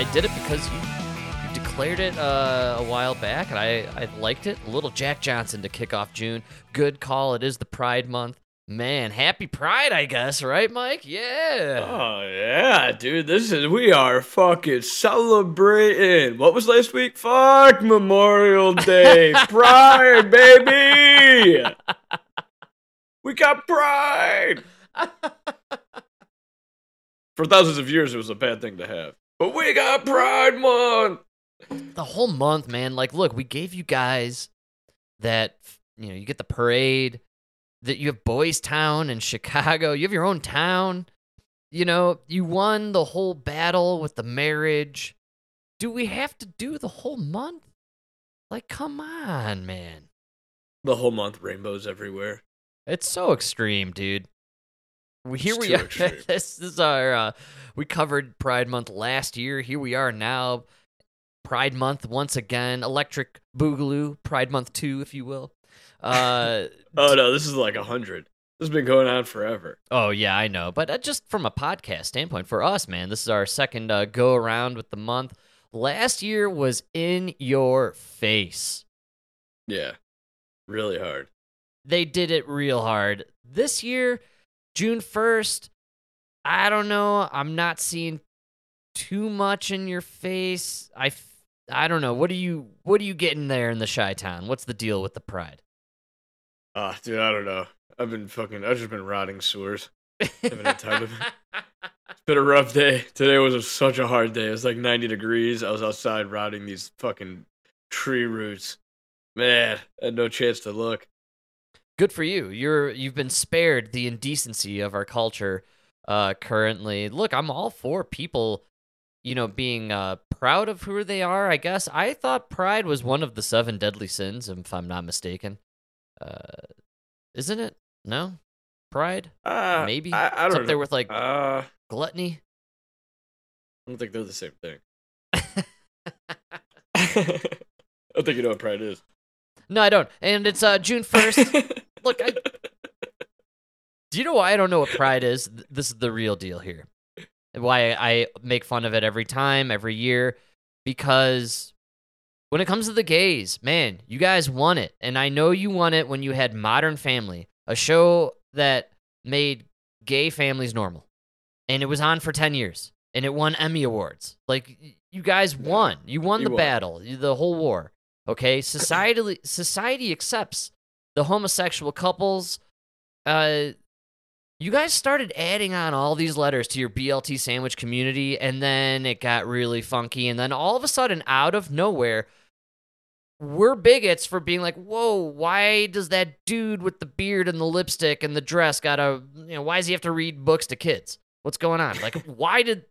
I, I did it because you, you declared it uh, a while back, and I, I liked it. A little Jack Johnson to kick off June. Good call. It is the Pride Month. Man, happy Pride, I guess, right, Mike? Yeah. Oh yeah, dude. This is we are fucking celebrating. What was last week? Fuck Memorial Day, Pride, baby. We got Pride. For thousands of years, it was a bad thing to have, but we got Pride Month. the whole month, man. Like, look, we gave you guys that, you know, you get the parade, that you have Boys Town in Chicago, you have your own town. You know, you won the whole battle with the marriage. Do we have to do the whole month? Like, come on, man. The whole month, rainbows everywhere. It's so extreme, dude. Here It's we are. extreme. this is our. Uh, we covered Pride Month last year. Here we are now. Pride Month once again. Electric Boogaloo. Pride Month two, if you will. Uh, Oh no, this is like a hundred. This has been going on forever. oh yeah, I know. But uh, just from a podcast standpoint, for us, man, this is our second uh, go around with the month. Last year was in your face. Yeah, really hard. they did it real hard. This year, June 1st, I don't know. I'm not seeing too much in your face. I, I don't know. What are you what are you getting there in the Chi Town? What's the deal with the pride? Ah, dude, I don't know. I've been fucking. I've just been rodding sewers. Haven't had time to- It's been a rough day. Today was a, such a hard day. It was like 90 degrees. I was outside rodding these fucking tree roots. Man, I had no chance to look. Good for you. You're you've been spared the indecency of our culture uh currently. Look, I'm all for people you know being uh proud of who they are, I guess. I thought pride was one of the seven deadly sins if I'm not mistaken. Uh isn't it? No? Pride? Uh, Maybe. I, I it's up there know. with like Uh, gluttony. I don't think they're the same thing. I don't think you know what pride is. No, I don't. And it's uh June 1st. Look, I Do you know why I don't know what pride is? This is the real deal here. Why I make fun of it every time, every year, because when it comes to the gays, man, you guys won it. And I know you won it when you had Modern Family, a show that made gay families normal. And it was on for 10 years. And it won Emmy Awards. Like, you guys won. You won You the won. battle, the whole war. Okay? Society, society accepts the homosexual couples. Uh, you guys started adding on all these letters to your BLT sandwich community, and then it got really funky. And then all of a sudden, out of nowhere, we're bigots for being like, whoa, why does that dude with the beard and the lipstick and the dress gotta, you know, why does he have to read books to kids? What's going on? Like, why did,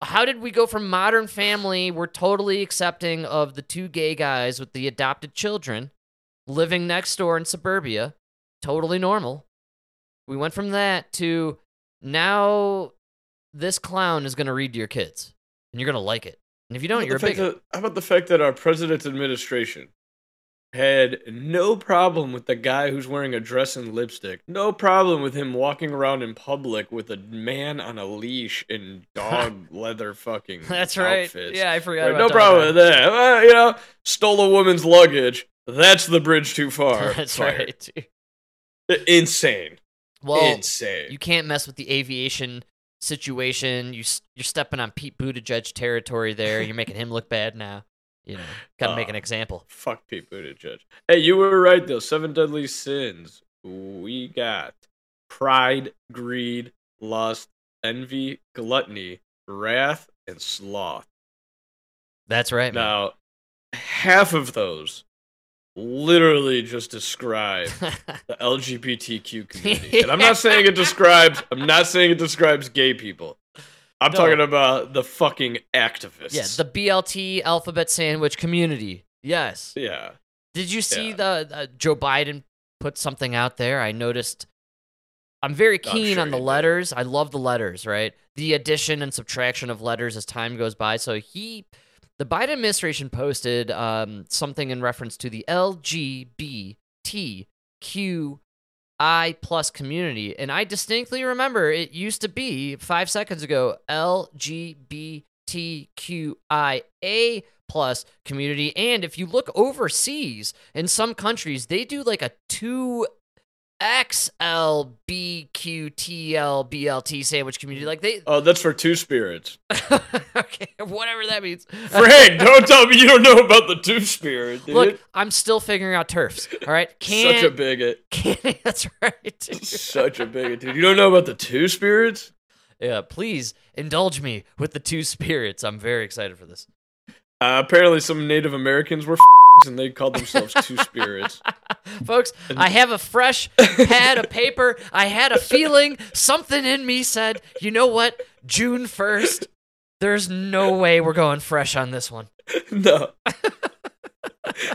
how did we go from modern family? We're totally accepting of the two gay guys with the adopted children living next door in suburbia, totally normal. We went from that to now this clown is going to read to your kids and you're going to like it. And if you don't, you're a about the fact bigot. that- how about the fact that our president's administration had no problem with the guy who's wearing a dress and lipstick? No problem with him walking around in public with a man on a leash in dog leather fucking That's right. outfits. Yeah, I forgot no problem with that. Well, you know, stole a woman's luggage. That's the bridge too far. That's Fired. right. Insane. Well, Insane. you can't mess with the aviation situation. You you're stepping on Pete Buttigieg territory there. You're making him look bad now. You know, got to make an Uh, example. Fuck Pete Buttigieg. Hey, you were right though. Seven deadly sins. We got pride, greed, lust, envy, gluttony, wrath, and sloth. That's right. man. Now, half of those literally just describe the LGBTQ community. And I'm not saying it describes I'm not saying it describes gay people. I'm No. talking about the fucking activists. yeah, the BLT alphabet sandwich community. Yes. yeah. Did you see Yeah. the uh, Joe Biden put something out there? I noticed. I'm very I'm keen sure on the he did. letters. I love the letters, right? The addition and subtraction of letters as time goes by. So he, the Biden administration posted um, something in reference to the LGBTQI plus community. And I distinctly remember it used to be five seconds ago LGBTQIA plus community. And if you look overseas in some countries, they do like a two XLBQTLBLT sandwich community. Like they Oh, that's for two spirits. okay, whatever that means. Frank, don't tell me you don't know about the two spirit, dude. Look, I'm still figuring out TERFs. All right, can't, Such a bigot. can't that's right. dude. Such a bigot, dude. You don't know about the two spirits? Yeah, please indulge me with the two spirits. I'm very excited for this. Uh, apparently, some Native Americans were and they called themselves two spirits. Folks, I have a fresh pad of paper. I had a feeling something in me said, you know what? June 1st, there's no way we're going fresh on this one. no.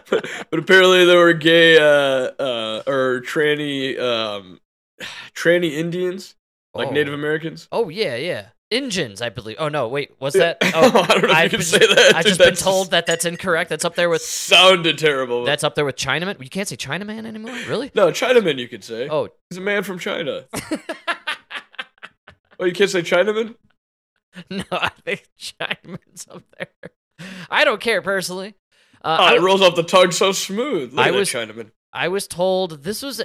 but, but apparently there were gay uh, uh, or tranny um, tranny Indians, like Oh. Native Americans. Oh, yeah, yeah. Injuns, I believe. Oh, no, wait, was that? I Oh, don't know if I've you can been- say that. I've just been That's told that that's incorrect. That's up there with sounded terrible. that's up there with Chinaman. You can't say Chinaman anymore, really? no Chinaman. You could say. Oh, He's a man from China. oh, you can't say Chinaman. no, I think Chinaman's up there. I don't care personally. Uh, Oh, I, it rolls off the tongue so smooth. Look I at that was- Chinaman. I was told this was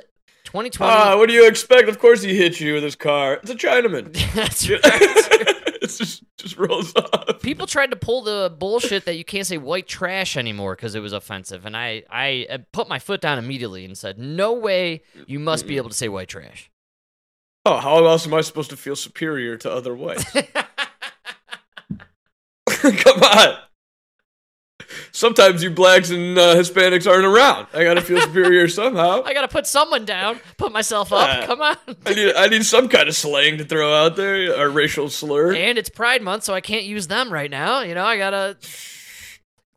2020. Ah, what do you expect? Of course he hits you with his car. It's a Chinaman. That's right. it just just rolls off. People tried to pull the bullshit that you can't say white trash anymore because it was offensive, and I, I uh, put my foot down immediately and said, "No way, you must be able to say white trash." Oh, how else am I supposed to feel superior to other whites? Come on. Sometimes you blacks and uh, Hispanics aren't around. I gotta feel superior somehow. I gotta put someone down, put myself up. Uh, Come on. I need I need some kind of slang to throw out there, a racial slur. And it's Pride Month, so I can't use them right now. You know, I gotta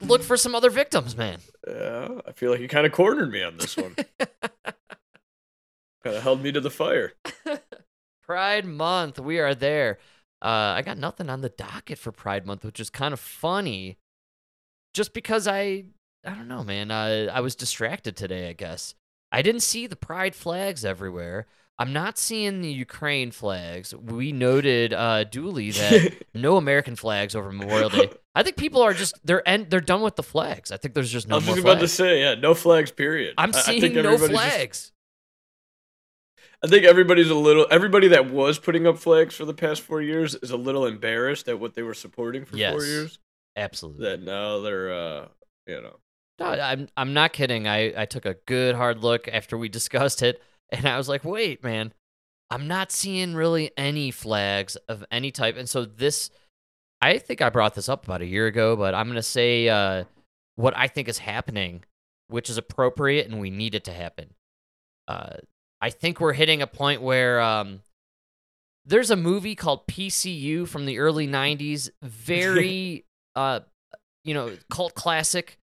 look for some other victims, man. Yeah, I feel like you kind of cornered me on this one. kind of held me to the fire. Pride Month, we are there. Uh, I got nothing on the docket for Pride Month, which is kind of funny. Just because I, I don't know, man. Uh, I was distracted today. I guess I didn't see the Pride flags everywhere. I'm not seeing the Ukraine flags. We noted uh, duly that no American flags over Memorial Day. I think people are just they're en- they're done with the flags. I think there's just I no was just about to flags. say, yeah, no flags. Period. I'm I- I seeing think no everybody's just- flags. I think everybody's a little. Everybody that was putting up flags for the past four years is a little embarrassed at what they were supporting for Yes. four years. Absolutely. That now they're, uh, you know, No, I'm I'm not kidding. I, I took a good hard look after we discussed it, and I was like, wait, man, I'm not seeing really any flags of any type. And so this, I think I brought this up about a year ago, but I'm gonna say uh, what I think is happening, which is appropriate, and we need it to happen. Uh, I think we're hitting a point where um, there's a movie called PCU from the early '90s, very uh, you know, cult classic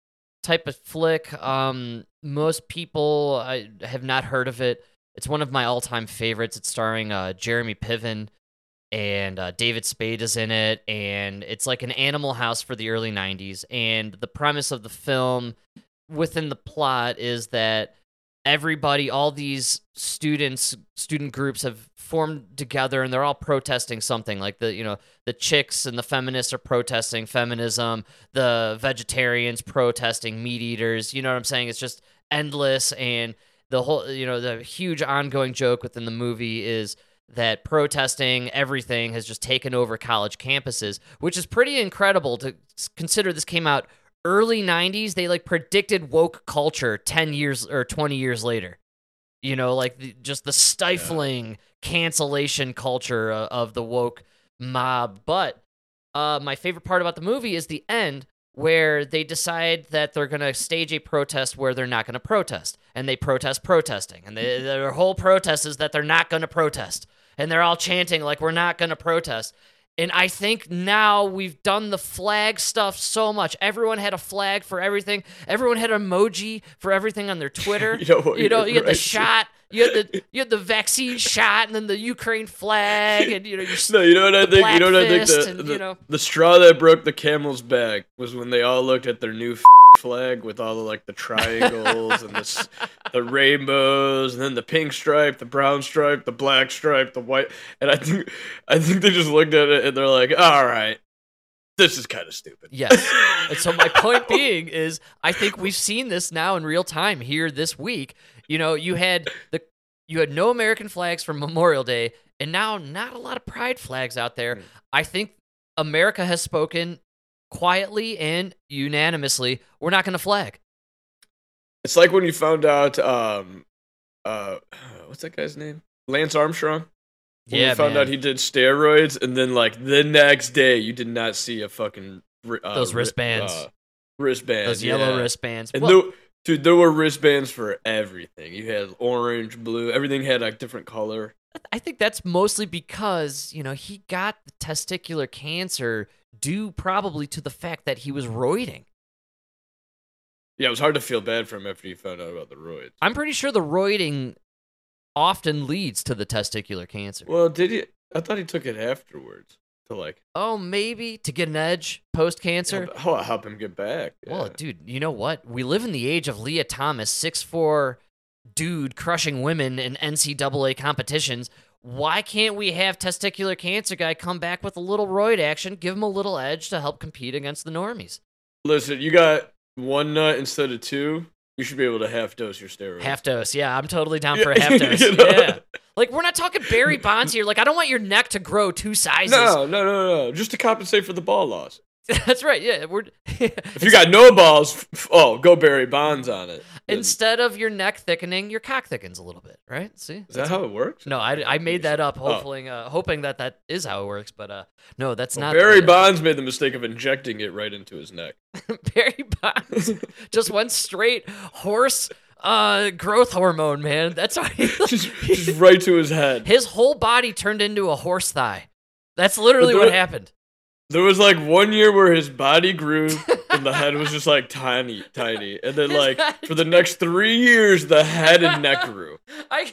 type of flick. Um, most people I have not heard of it. It's one of my all-time favorites. It's starring uh, Jeremy Piven and uh, David Spade is in it, and it's like an Animal House for the early '90s. And the premise of the film, within the plot, is that everybody, all these students, student groups have formed together, and they're all protesting something. Like the, you know, the chicks and the feminists are protesting feminism. The vegetarians protesting meat eaters. You know what I'm saying? It's just endless, and the whole, you know, the huge ongoing joke within the movie is that protesting everything has just taken over college campuses, which is pretty incredible to consider. This came out early 90s. They like predicted woke culture 10 years or 20 years later. You know, like the, just the stifling cancellation culture uh, of the woke mob. But uh, my favorite part about the movie is the end where they decide that they're going to stage a protest where they're not going to protest. And they protest protesting. And they, their whole protest is that they're not going to protest. And they're all chanting, like, we're not going to protest. And I think now we've done the flag stuff so much. Everyone had a flag for everything. Everyone had an emoji for everything on their Twitter. You know you know, you had the shot, you had the you had the vaccine shot, and then the Ukraine flag, and you know, you no, you know what I think. You know what I think. The, and, the, you know. the straw that broke the camel's back was when they all looked at their new flag with all the like the triangles and the the rainbows and then the pink stripe, the brown stripe, the black stripe, the white. And I think I think they just looked at it and they're like, "All right, this is kind of stupid." Yes. And so my point being is I think we've seen this now in real time here this week. You know, you had the you had no American flags for Memorial Day and now not a lot of pride flags out there. Mm. I think America has spoken quietly and unanimously, we're not going to flag. It's like when you found out, um, uh, what's that guy's name? Lance Armstrong. When yeah, you found man. out he did steroids, and then like the next day, you did not see a fucking uh, Those wristbands. uh, wristbands, those yellow yeah. wristbands. And Well, there, dude, there were wristbands for everything. You had orange, blue, everything had a different color. I think that's mostly because, you know, he got the testicular cancer due probably to the fact that he was roiding. Yeah, it was hard to feel bad for him after you found out about the roids. I'm pretty sure the roiding often leads to the testicular cancer. Well, did he? I thought he took it afterwards to like oh, maybe to get an edge post cancer. help, help- oh, help him get back. Well, dude, you know what? We live in the age of Lia Thomas, six four dude crushing women in NCAA competitions. Why can't we have testicular cancer guy come back with a little roid action, give him a little edge to help compete against the normies? Listen, you got one nut instead of two. You should be able to half dose your steroids. Half dose, yeah, I'm totally down for a half dose. you know? Yeah, like we're not talking Barry Bonds here. Like I don't want your neck to grow two sizes. No, no, no, no. Just to compensate for the ball loss. That's right. Yeah, we're If you got no balls, oh, go Barry Bonds on it. Instead of your neck thickening, your cock thickens a little bit, right? See, Is that how it works? No, I, I made that up, Oh. hopefully, uh, hoping that that is how it works. But uh, no, that's Well, not. Barry Bonds made the mistake of injecting it right into his neck. Barry Bonds just went straight horse uh, growth hormone, man. That's why he, just, just right to his head. his whole body turned into a horse thigh. That's literally what happened. There was like one year where his body grew and the head was just like tiny, tiny. And then like for the next three years, the head and neck grew. I,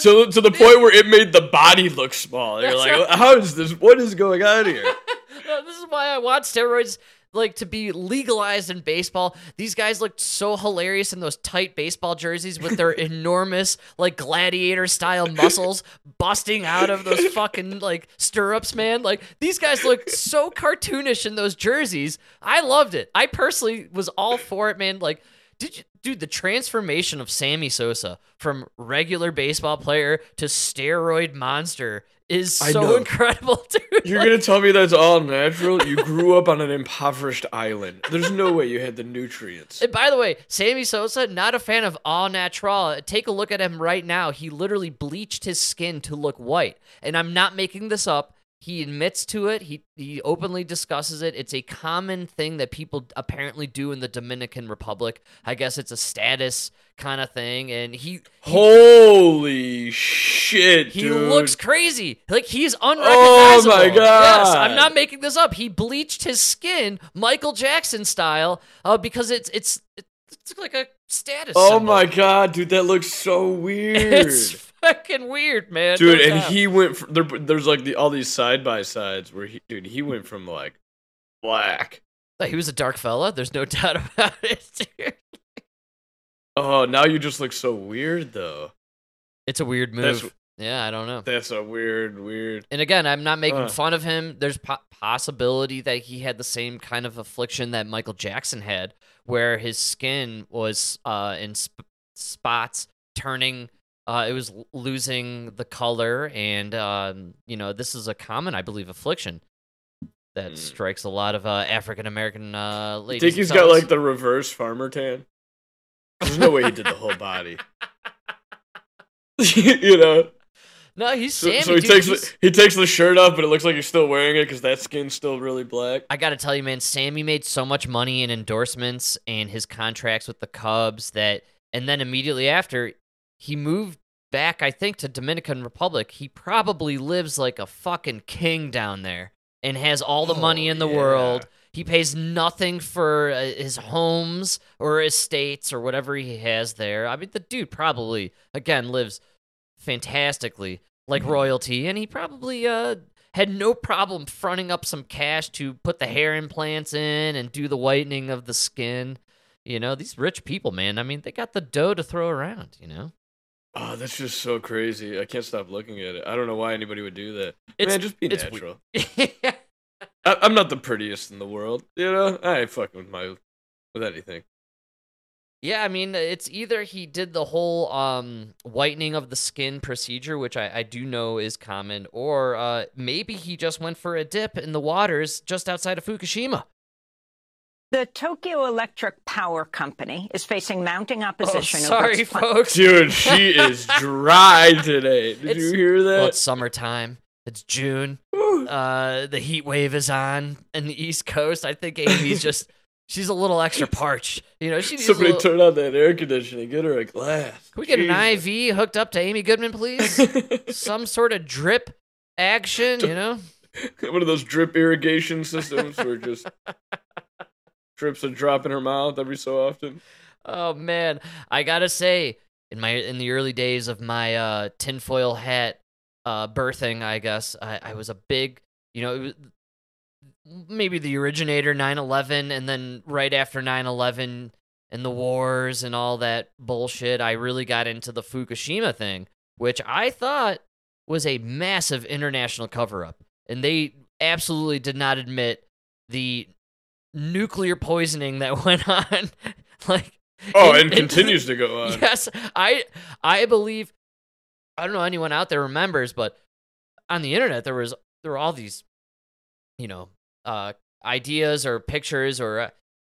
To, to the point where it made the body look small. You're like, right. how is this? What is going on here? This is why I want steroids like to be legalized in baseball. These guys looked so hilarious in those tight baseball jerseys with their enormous like gladiator style muscles busting out of those fucking like stirrups, man. Like these guys looked so cartoonish in those jerseys. I loved it. I personally was all for it, man. Like did you dude the transformation of Sammy Sosa from regular baseball player to steroid monster is so incredible, dude. You're gonna tell me that's all natural? You grew up on an impoverished island. There's no way you had the nutrients. And by the way, Sammy Sosa, not a fan of all natural. Take a look at him right now. He literally bleached his skin to look white. And I'm not making this up. He admits to it. He he openly discusses it. It's a common thing that people apparently do in the Dominican Republic. I guess it's a status kind of thing. And he Holy shit, he dude. looks crazy. Like he's unreal. Oh unrecognizable. my Yes, God. I'm not making this up. He bleached his skin Michael Jackson style uh, because it's it's it's like a status. Oh symbol. my god, dude, that looks so weird. It's fucking weird, man. dude, No and doubt. he went from there, there's like the all these side by sides where he dude, he went from like black. he was a dark fella. There's no doubt about it. dude. Oh, now you just look so weird though. It's a weird That's- move. yeah, I don't know. That's a weird, weird. And again, I'm not making Uh. fun of him. There's po- possibility that he had the same kind of affliction that Michael Jackson had, where his skin was uh, in sp- spots, turning. Uh, it was losing the color, and um, you know this is a common, I believe, affliction that Hmm. strikes a lot of uh, African American uh, ladies. Think he's got like the reverse farmer tan. There's no way he did the whole body. you know. no, he's So, Sammy. so he dude. takes He's- the, he takes the shirt off, but it looks like he's still wearing it because that skin's still really black. I got to tell you, man, Sammy made so much money in endorsements and his contracts with the Cubs that, and then immediately after, he moved back, I think, to Dominican Republic. He probably lives like a fucking king down there and has all the money Oh, in the yeah. world. He pays nothing for uh, his homes or estates or whatever he has there. I mean, the dude probably, again, lives fantastically like royalty, and he probably uh, had no problem fronting up some cash to put the hair implants in and do the whitening of the skin. You know, these rich people, man. I mean, they got the dough to throw around. You know, Oh, that's just so crazy. I can't stop looking at it. I don't know why anybody would do that. It's- Man, just be it's natural. I, I'm not the prettiest in the world, you know. I ain't fucking with my with anything. Yeah, I mean, it's either he did the whole um, whitening of the skin procedure, which I, I do know is common, or uh, maybe he just went for a dip in the waters just outside of Fukushima. The Tokyo Electric Power Company is facing mounting opposition oh, sorry, its folks. Dude, she is dry today. Did It's- you hear Well, that? it's summertime. It's June. Uh, the heat wave is on in the East Coast. I think Amy's just she's a little extra parched. You know, she needs a Somebody little, turn on that air conditioning. Get her a glass. Can we get Jesus. an IV hooked up to Amy Goodman, please? Some sort of drip action, you know? One of those drip irrigation systems where just drips a drop in her mouth every so often. Oh man, I gotta say, in my in the early days of my uh, tinfoil hat uh, birthing, I guess I, I was a big, you know, it was maybe the originator 9/11, and then right after 9/11 and the wars and all that bullshit, I really got into the Fukushima thing, which I thought was a massive international cover up, and they absolutely did not admit the nuclear poisoning that went on, like. Oh, and in- continues to go on. Yes, I I believe I don't know anyone out there remembers, but on the internet there was there were all these you know uh ideas or pictures or uh,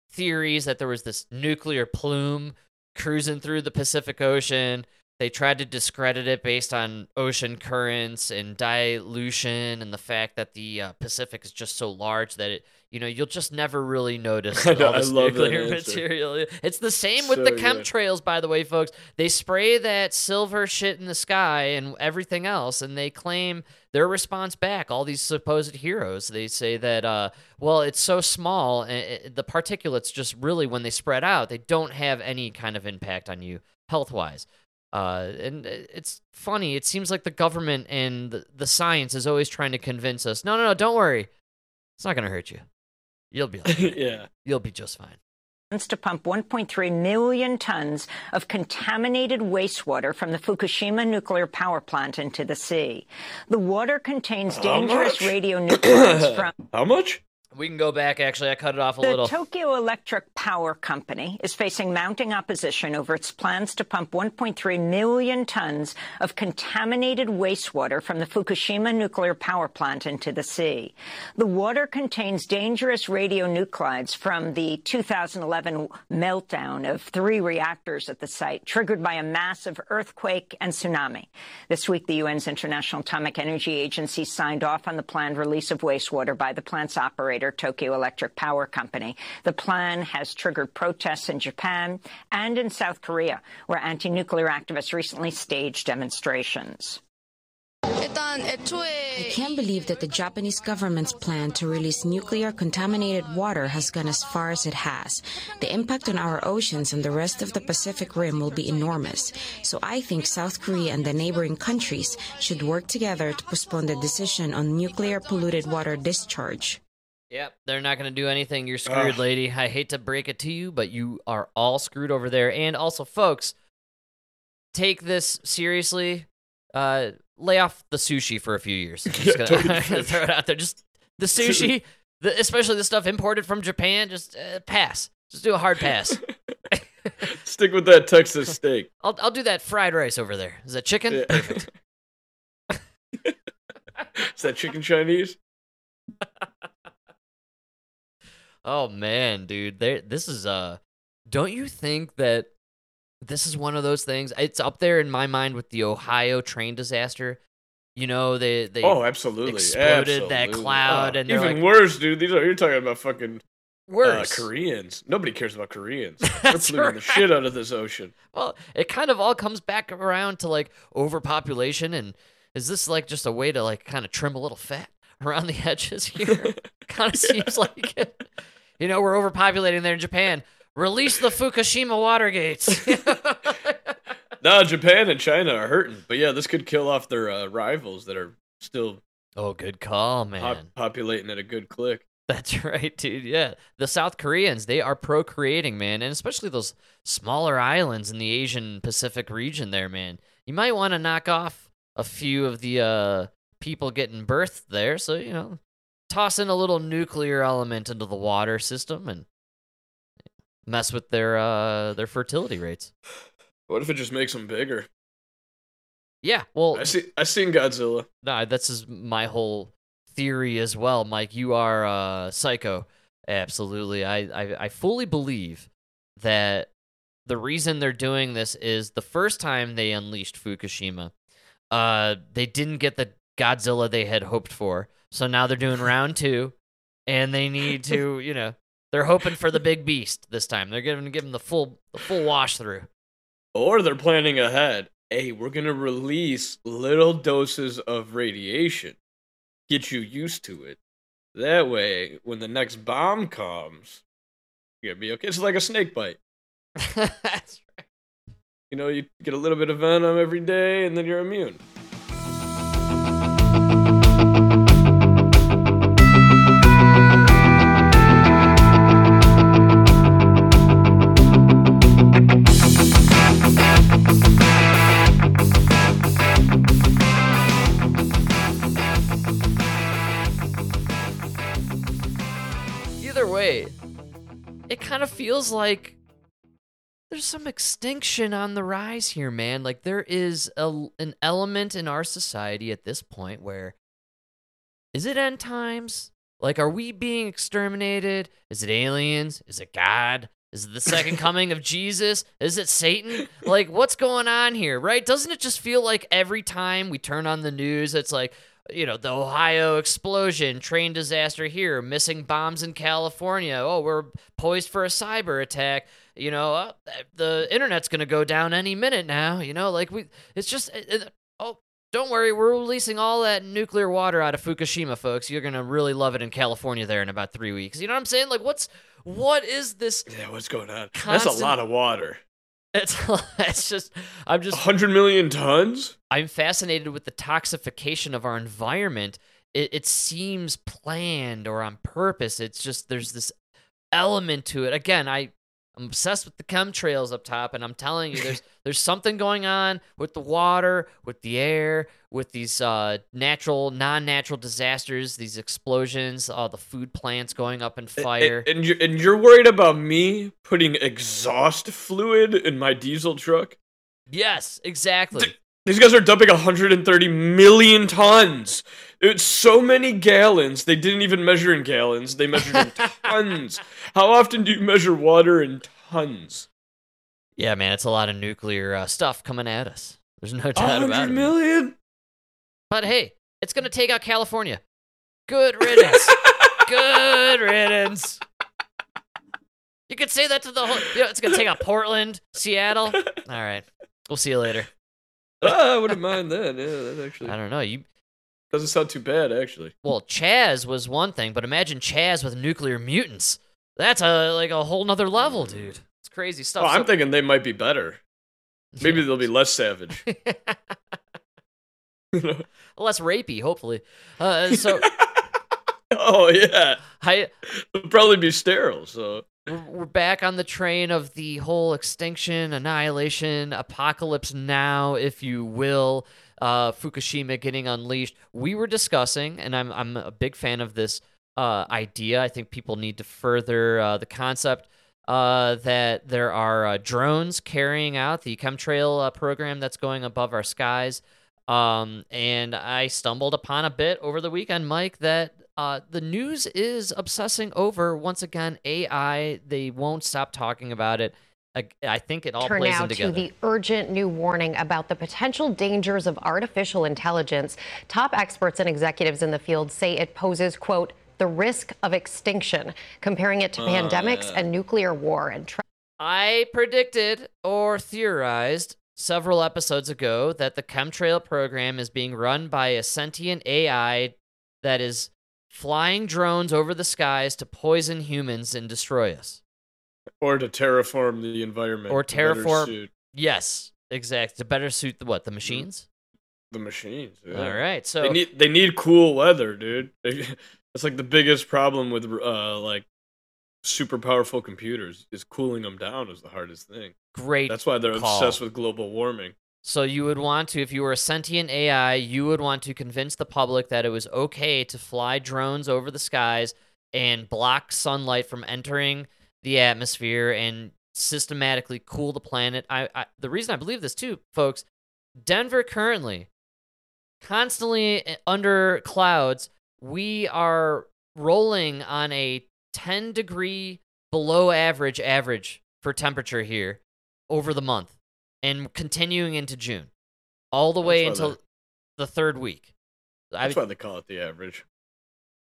theories that there was this nuclear plume cruising through the Pacific Ocean. They tried to discredit it based on ocean currents and dilution and the fact that the uh, Pacific is just so large that it, you know, you'll just never really notice know, all this nuclear material. It's the same with So the good. chemtrails, by the way, folks. They spray that silver shit in the sky and everything else, and they claim their response back. All these supposed heroes, they say that, uh, well, it's so small, and the particulates just really, when they spread out, they don't have any kind of impact on you health wise. Uh, and it's funny. It seems like the government and the, the science is always trying to convince us. No, no, no. Don't worry. It's not gonna hurt you. You'll be. okay. yeah. You'll be just fine. plans to pump 1.3 million tons of contaminated wastewater from the Fukushima nuclear power plant into the sea. The water contains How dangerous much? radionuclides from How much? We can go back. Actually, I cut it off a The little. The Tokyo Electric Power Company is facing mounting opposition over its plans to pump 1.3 million tons of contaminated wastewater from the Fukushima nuclear power plant into the sea. The water contains dangerous radionuclides from the 2011 meltdown of three reactors at the site, triggered by a massive earthquake and tsunami. This week, the UN's International Atomic Energy Agency signed off on the planned release of wastewater by the plant's operator, operator Tokyo Electric Power Company. The plan has triggered protests in Japan and in South Korea, where anti-nuclear activists recently staged demonstrations. I can't believe that the Japanese government's plan to release nuclear contaminated water has gone as far as it has. The impact on our oceans and the rest of the Pacific Rim will be enormous. So I think South Korea and the neighboring countries should work together to postpone the decision on nuclear polluted water discharge. Yep, they're not going to do anything. You're screwed, Ugh. lady. I hate to break it to you, but you are all screwed over there. And also, folks, take this seriously. Uh, lay off the sushi for a few years. I'm just gonna, gonna throw it out there. Just the sushi, the, especially the stuff imported from Japan. Just uh, pass. Just do a hard pass. Stick with that Texas steak. I'll I'll do that fried rice over there. Is that chicken? Yeah. Perfect. Is that chicken Chinese? Oh man, dude, there. This is uh. Don't you think that this is one of those things? It's up there in my mind with the Ohio train disaster. You know, they they oh, absolutely. exploded that cloud Oh, and even like- worse, dude. These are you're talking about fucking uh, worse. Koreans. Nobody cares about Koreans. They're That's polluting the shit out of this ocean. Well, it kind of all comes back around to like overpopulation, and is this like just a way to like kind of trim a little fat around the edges here? kind of seems like it. You know, we're overpopulating there in Japan. Release the Fukushima water gates. No, Japan and China are hurting, but yeah, this could kill off their uh, rivals that are still oh, good call, man. pop- populating at a good click. That's right, dude. Yeah. The South Koreans, they are procreating, man. And especially those smaller islands in the Asian Pacific region there, man. You might want to knock off a few of the uh, people getting birthed there. So, you know, toss in a little nuclear element into the water system and mess with their uh, their fertility rates. What if it just makes them bigger? Yeah. Well, I see. I've seen Godzilla. No, that's is my whole theory as well, Mike. You are uh, psycho. Absolutely, I, I I fully believe that the reason they're doing this is the first time they unleashed Fukushima, uh, they didn't get the Godzilla they had hoped for. So now they're doing round two, and they need to, you know, they're hoping for the big beast this time. They're going to give them the full the full wash through. Or they're planning ahead. Hey, we're gonna release little doses of radiation. Get you used to it. That way, when the next bomb comes, you're gonna be okay. It's like a snake bite. That's right. You know, you get a little bit of venom every day, and then you're immune. Kind of feels like there's some extinction on the rise here, man. Like there is a, an element in our society at this point where is it end times? Like are we being exterminated? Is it aliens? Is it God? Is it the second coming of Jesus? Is it Satan? Like what's going on here, right? Doesn't it just feel like every time we turn on the news it's like you know, the Ohio explosion, train disaster here, missing bombs in California. Oh, we're poised for a cyber attack. You know, uh, the internet's going to go down any minute now. You know, like we, it's just, it, it- oh, don't worry, we're releasing all that nuclear water out of Fukushima, folks. You're going to really love it in California there in about three weeks. You know what I'm saying? Like, what's, what is this? Yeah, what's going on? That's a lot of water. It's, it's just, I'm just hundred million tons? I'm fascinated with the toxification of our environment. It, it seems planned or on purpose. It's just there's this element to it. Again, I I'm obsessed with the chemtrails up top, and I'm telling you, there's there's something going on with the water, with the air, with these uh, natural, non-natural disasters, these explosions, all the food plants going up in fire. And, and you're and you're worried about me putting exhaust fluid in my diesel truck? yes, exactly. These guys are dumping 130 million tons. It's so many gallons. They didn't even measure in gallons. They measured in tons. How often do you measure water in tons? Yeah, man, it's a lot of nuclear uh, stuff coming at us. There's no doubt about it. million? But hey, it's gonna take out California. Good riddance. Good riddance. You could say that to the whole. You know, it's gonna take out Portland, Seattle. All right, we'll see you later. Ah, I wouldn't mind that. Yeah, that actually I don't know. You doesn't sound too bad, actually. well, Chaz was one thing, but imagine Chaz with nuclear mutants. That's a like a whole nother level, dude. It's crazy stuff. Oh, I'm thinking they might be better. Maybe they'll be less savage. less rapey, hopefully. Uh, so oh yeah, I they'll probably be sterile. So we're back on the train of the whole extinction, annihilation, apocalypse now, if you will. Uh, Fukushima getting unleashed. We were discussing, and I'm I'm a big fan of this uh, idea. I think people need to further uh, the concept uh, that there are uh, drones carrying out the chemtrail uh, program that's going above our skies. Um, and I stumbled upon a bit over the weekend, Mike, that uh, the news is obsessing over once again AI. They won't stop talking about it. I, I think it all Turn plays now in to the urgent new warning about the potential dangers of artificial intelligence. Top experts and executives in the field say it poses, quote, the risk of extinction, comparing it to pandemics and nuclear war. And tra- I predicted or theorized several episodes ago that the chemtrail program is being run by a sentient AI that is flying drones over the skies to poison humans and destroy us. or to terraform the environment, Or terraform- Yes, exact. To better suit the what? The machines? the machines. yeah. All right. So They need they need cool weather, dude. It's like the biggest problem with uh like super powerful computers is cooling them down is the hardest thing. Great. That's why they're call. obsessed with global warming. So you would want to, if you were a sentient AI, you would want to convince the public that it was okay to fly drones over the skies and block sunlight from entering the atmosphere and systematically cool the planet. I, I the reason I believe this too, folks, Denver currently constantly eh, under clouds. We are rolling on a 10 degree below average average for temperature here over the month and continuing into June, all the way until the third week. That's I, why they call it the average.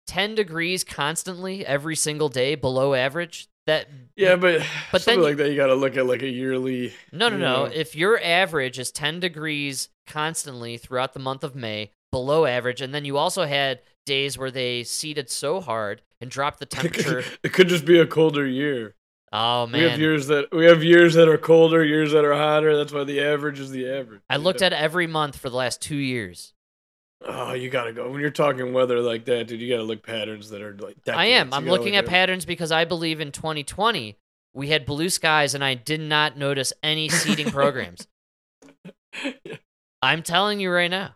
10 degrees constantly every single day below average. That Yeah, but But something then like that, you got to look at like a yearly. no, no, no. know. If your average is 10 degrees constantly throughout the month of May, below average, and then you also had days where they seeded so hard and dropped the temperature. it could just be a colder year. Oh man, We have years that we have years that are colder, years that are hotter. That's why the average is the average. I looked at every month for the last two years. Oh, you gotta go when you're talking weather like that, dude. You gotta look patterns that are like. I am. decades. I'm looking look at patterns because I believe in 2020 we had blue skies and I did not notice any seeding programs. I'm telling you right now.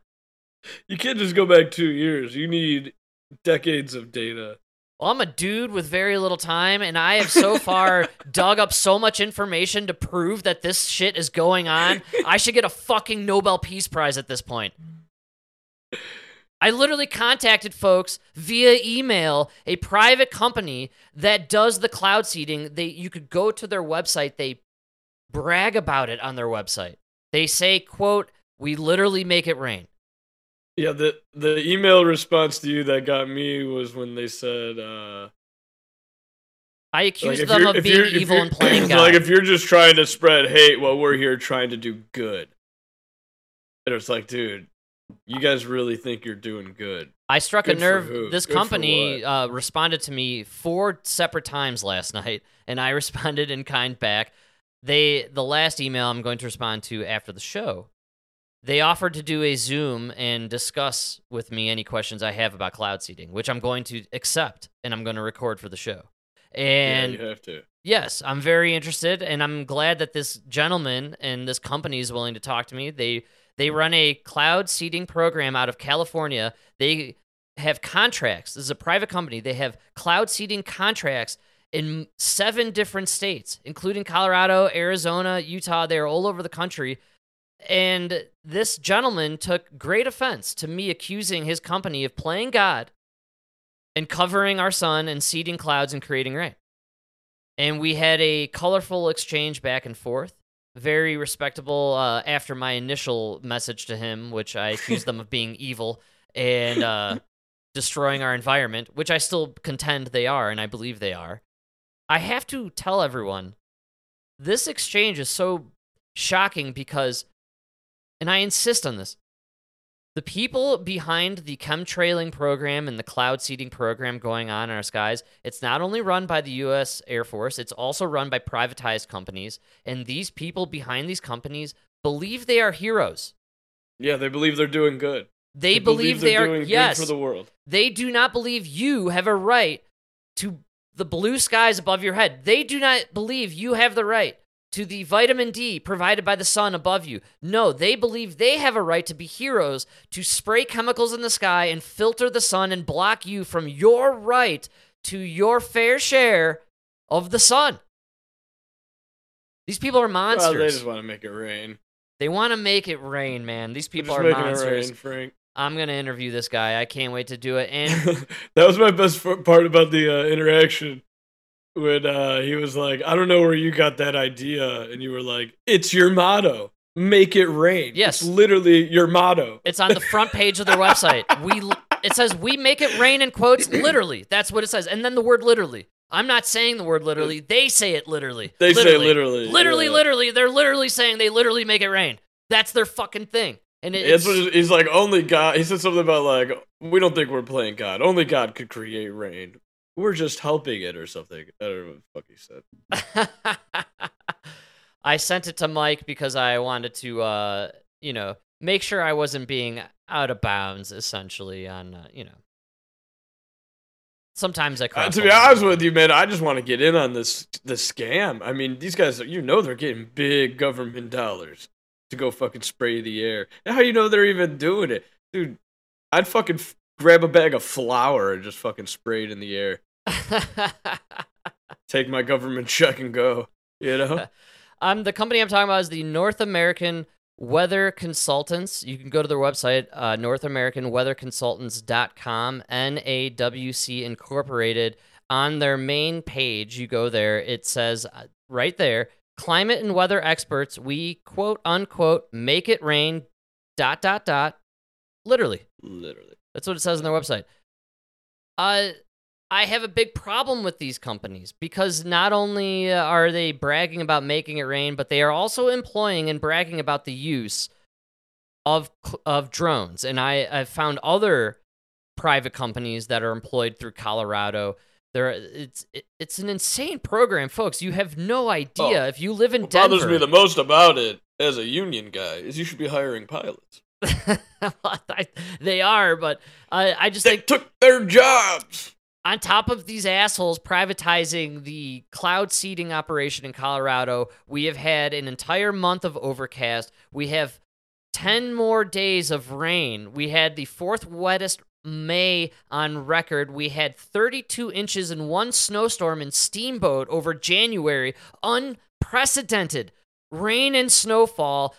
You can't just go back two years. You need decades of data. Well, I'm a dude with very little time, and I have so far dug up so much information to prove that this shit is going on. I should get a fucking Nobel Peace Prize at this point. I literally contacted folks via email, a private company that does the cloud seeding. They you could go to their website, they brag about it on their website. They say, quote, we literally make it rain. Yeah, the the email response to you that got me was when they said, uh, I like accused if them of being evil and playing God. Like if you're just trying to spread hate while we're here trying to do good, and it's like, dude, you guys really think you're doing good? I struck Good a nerve. This Good company uh, responded to me four separate times last night, and I responded in kind back. They the last email I'm going to respond to after the show. They offered to do a Zoom and discuss with me any questions I have about cloud seeding, which I'm going to accept and I'm going to record for the show. And yeah, you have to. Yes, I'm very interested, and I'm glad that this gentleman and this company is willing to talk to me. They they run a cloud seeding program out of California. They have contracts. This is a private company. They have cloud seeding contracts in seven different states, including Colorado, Arizona, Utah. They're all over the country. And this gentleman took great offense to me accusing his company of playing God and covering our sun and seeding clouds and creating rain and we had a colorful exchange back and forth. Very respectable. Uh, after my initial message to him, which I accused them of being evil and uh, destroying our environment, which I still contend they are, and I believe they are. I have to tell everyone this exchange is so shocking because, and I insist on this, the people behind the chemtrailing program and the cloud seeding program going on in our skies, it's not only run by the U.S. Air Force, it's also run by privatized companies. And these people behind these companies believe they are heroes. Yeah, they believe they're doing good. They, believe, they they're are, doing yes, good for the world. they do not believe you have a right to the blue skies above your head. They do not believe you have the right to the vitamin D provided by the sun above you. No, they believe they have a right to be heroes, to spray chemicals in the sky and filter the sun and block you from your right to your fair share of the sun. These people are Well, they just want to make it rain. they want to make it rain, man. These people are making monsters. it rain, Frank. I'm going to interview this guy. I can't wait to do it. And that was my best part about the uh, interaction when uh, he was like, "I don't know where you got that idea," and you were like, "It's your motto: make it rain." Yes. it's literally your motto. It's on the front page of their website. We it says we make it rain in quotes literally. That's what it says. And then the word literally. I'm not saying the word literally. They say it literally. They say literally, Literally, yeah. literally. They're literally saying they literally make it rain. That's their fucking thing. And it, it's, what he's like. Only God. He said something about like, we don't think we're playing God. Only God could create rain. We're just helping it or something. I don't know what the fuck he said. I sent it to Mike because I wanted to, uh, you know, make sure I wasn't being out of bounds, essentially, on, uh, you know, sometimes I Uh, cross. to be honest with you, man, I just want to get in on this the scam. I mean, these guys, you know, they're getting big government dollars to go fucking spray the air. How you know they're even doing it, dude? I'd fucking grab a bag of flour and just fucking spray it in the air. Take my government check and go. You know? um, the company I'm talking about is the North American Weather Consultants. You can go to their website, uh, NorthAmericanWeatherConsultants.com, NAWC Incorporated. On their main page, you go there, it says uh, right there, climate and weather experts, we quote unquote make it rain, dot, dot, dot. Literally. Literally. That's what it says on their website. Uh, I have a big problem with these companies because not only uh, are they bragging about making it rain, but they are also employing and bragging about the use of of drones. And I I've found other private companies that are employed through Colorado. There, it's it, it's an insane program, folks. You have no idea Oh, if you live in What Denver. bothers me the most about it as a union guy is you should be hiring pilots. They are, but I I just They think took their jobs. on top of these assholes privatizing the cloud seeding operation in Colorado, we have had an entire month of overcast. We have 10 more days of rain. We had the fourth wettest May on record. We had 32 inches in one snowstorm in Steamboat over January. Unprecedented rain and snowfall.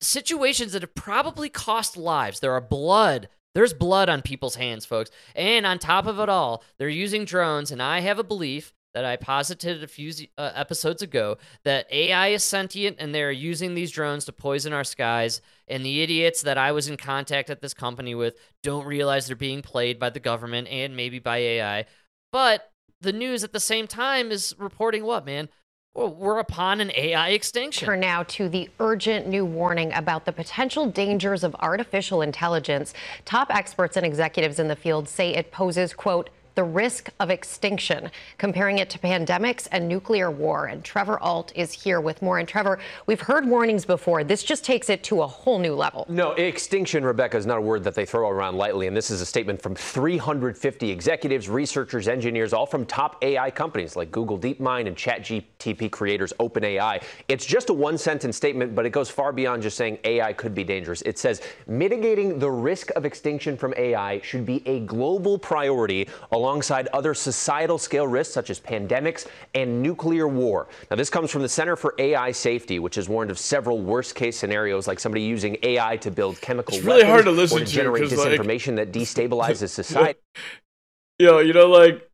Situations that have probably cost lives. There are blood. There's blood on people's hands, folks. And on top of it all, they're using drones. And I have a belief that I posited a few uh, episodes ago that AI is sentient and they're using these drones to poison our skies. And the idiots that I was in contact at this company with don't realize they're being played by the government and maybe by AI. But the news at the same time is reporting what, man? We're upon an AI extinction. Turn now to the urgent new warning about the potential dangers of artificial intelligence. Top experts and executives in the field say it poses, quote, the risk of extinction, comparing it to pandemics and nuclear war. And Trevor Ault is here with more. And Trevor, we've heard warnings before. This just takes it to a whole new level. No, extinction, Rebecca, is not a word that they throw around lightly. And this is a statement from 350 executives, researchers, engineers, all from top AI companies like Google DeepMind and ChatGPT creators OpenAI. It's just a one sentence statement, but it goes far beyond just saying AI could be dangerous. It says mitigating the risk of extinction from AI should be a global priority alongside other societal scale risks such as pandemics and nuclear war. Now, this comes from the Center for AI Safety, which has warned of several worst case scenarios like somebody using AI to build chemical It's really weapons hard to listen or to to, generate 'cause, like- disinformation that destabilizes society. Yo, you know, like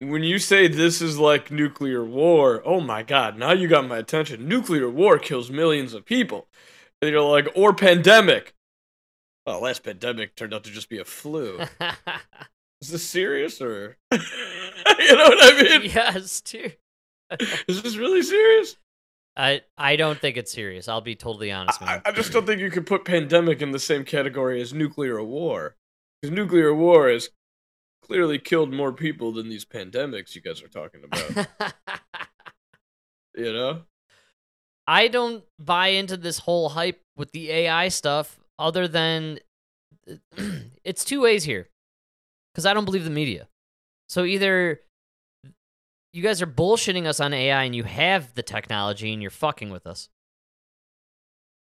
when you say this is like nuclear war, oh my god, now you got my attention. Nuclear war kills millions of people. And you're like, or pandemic. Well, last pandemic turned out to just be a flu. Is this serious or you know what I mean? yes, too. Is this really serious? I I don't think it's serious. I'll be totally honest, I. I just don't think you could put pandemic in the same category as nuclear war. Because nuclear war has clearly killed more people than these pandemics you guys are talking about. you know? I don't buy into this whole hype with the AI stuff other than it's two ways here. Cuz I don't believe the media. So either you guys are bullshitting us on AI and you have the technology and you're fucking with us.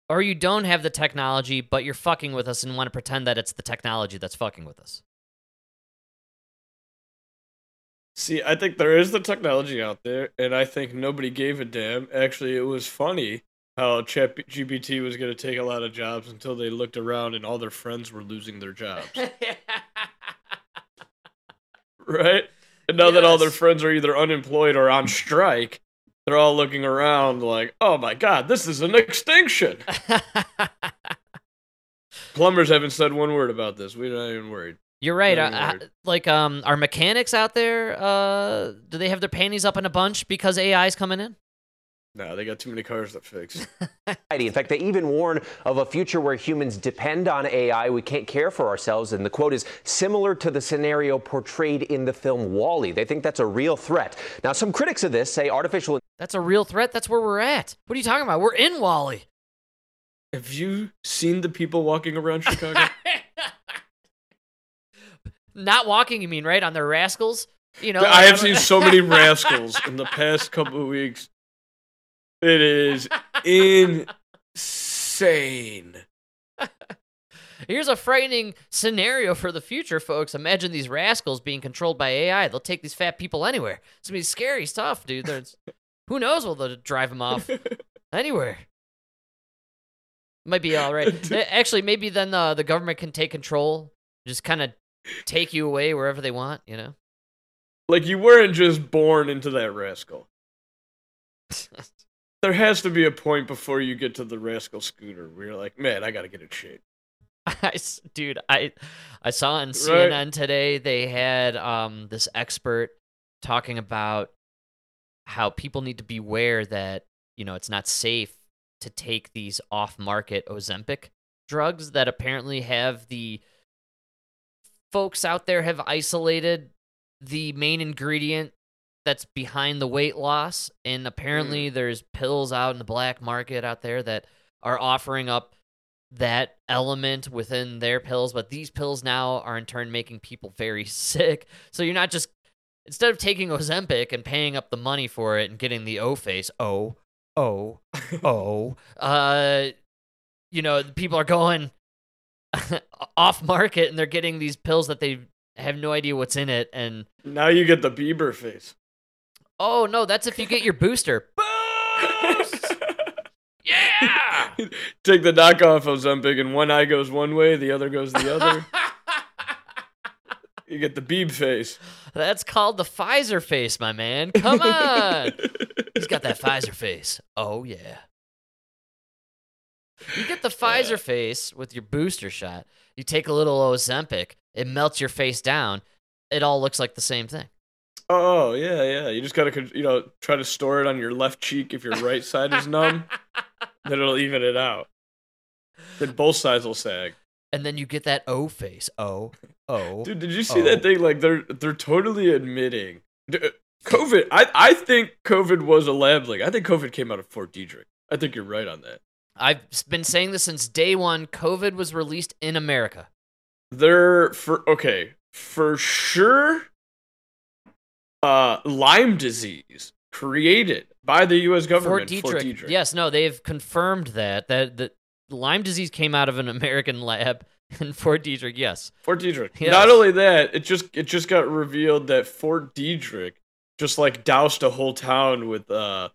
Or you don't have the technology but you're fucking with us and want to pretend that it's the technology that's fucking with us. See, I think there is the technology out there, and I think nobody gave a damn. Actually, it was funny how ChatGPT was going to take a lot of jobs until they looked around and all their friends were losing their jobs. right? And now that all their friends are either unemployed or on strike, they're all looking around like, oh my god, this is an extinction. Plumbers haven't said one word about this. We're not even worried. You're right. Uh, uh, worried. like, um, are mechanics out there? Uh, do they have their panties up in a bunch because AI's coming in? No, they got too many cars to fix. In fact, they even warn of a future where humans depend on AI. We can't care for ourselves. And the quote is similar to the scenario portrayed in the film WALL-E. They think that's a real threat. Now, some critics of this say artificial That's a real threat. That's where we're at. What are you talking about? We're in WALL-E. Have you seen the people walking around Chicago? Not walking, you mean, right? On their rascals? You know, I have seen so many rascals in the past couple of weeks. It is insane. Here's a frightening scenario for the future, folks. Imagine these rascals being controlled by AI. They'll take these fat people anywhere. It's gonna be scary stuff, dude. There's, who knows? Will they drive them off anywhere? Might be all right. Eh, Actually, maybe then uh, the government can take control, just kind of take you away wherever they want. You know. Like you weren't just born into that rascal. There has to be a point before you get to the rascal scooter where you're like, man, I gotta get in shape. I, dude, I I saw on CNN today they had um this expert talking about how people need to beware that you know it's not safe to take these off-market Ozempic drugs that apparently have the folks out there have isolated the main ingredient that's behind the weight loss and apparently there's pills out in the black market out there that are offering up that element within their pills, but these pills now are in turn making people very sick. So you're not just instead of taking Ozempic and paying up the money for it and getting the O face, oh, oh, oh, uh, you know, people are going off market and they're getting these pills that they have no idea what's in it, and Now you get the Bieber face. Oh no, that's if you get your booster. Boost! Yeah. Take the knockoff Ozempic, and one eye goes one way, the other goes the other. you get the Beeb face. That's called the Pfizer face, my man. Come on. He's got that Pfizer face. Oh, yeah. You get the Pfizer face with your booster shot. You take a little Ozempic, it melts your face down. It all looks like the same thing. Oh yeah, yeah. You just gotta, you know, try to store it on your left cheek if your right side is numb. then it'll even it out. Then both sides will sag. And then you get that O face. O O. Dude, did you see Oh. that thing? Like they're they're totally admitting uh, COVID. I I think COVID was a lab leak. I think COVID came out of Fort Detrick. I think you're right on that. I've been saying this since day one. COVID was released in America. They're for okay for sure. Uh, Lyme disease created by the U.S. government. Fort Fort Detrick. Yes, no, they've confirmed that that that Lyme disease came out of an American lab in Fort Detrick. Yes. Fort Detrick. Yes. Not only that, it just it just got revealed that Fort Detrick just like doused a whole town with uh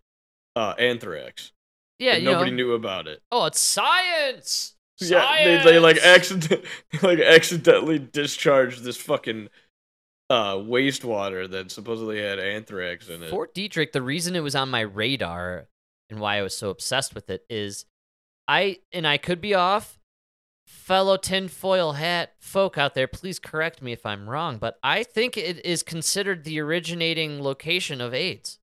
uh anthrax. Yeah, nobody know. knew about it. Oh, it's science. Yeah, they, they like Science! accident like accidentally discharged this fucking uh wastewater that supposedly had anthrax in it. Fort Detrick, the reason it was on my radar and why I was so obsessed with it is I and I could be off. Fellow tinfoil hat folk out there, please correct me if I'm wrong, but I think it is considered the originating location of AIDS.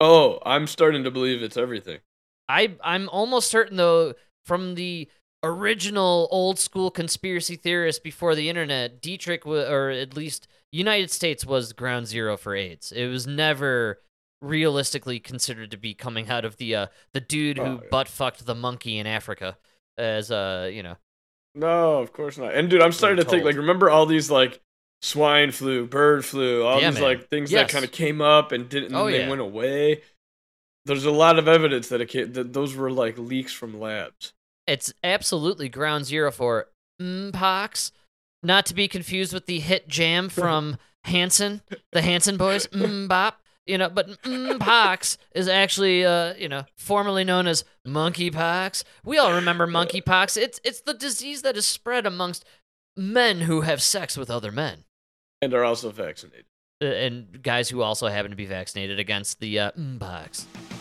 oh, I'm starting to believe it's everything. I I'm almost certain though from the original old school conspiracy theorists before the internet, Detrick wa- or at least United States was ground zero for AIDS. It was never realistically considered to be coming out of the uh the dude who Oh, yeah. butt fucked the monkey in Africa as uh you know No, of course not. And dude, I'm starting to think like remember all these like swine flu, bird flu, all Yeah, these man. like things Yes. that kind of came up and didn't and Oh, then they yeah. went away. There's a lot of evidence that it ca that those were like leaks from labs. it's absolutely ground zero for Mpox. Not to be confused with the hit jam from Hanson, the Hanson boys, Mbop. You know, but Mpox is actually, uh, you know, formerly known as monkeypox. We all remember monkeypox. It's it's the disease that is spread amongst men who have sex with other men, And are also vaccinated. uh, and guys who also happen to be vaccinated against the uh, Mpox. You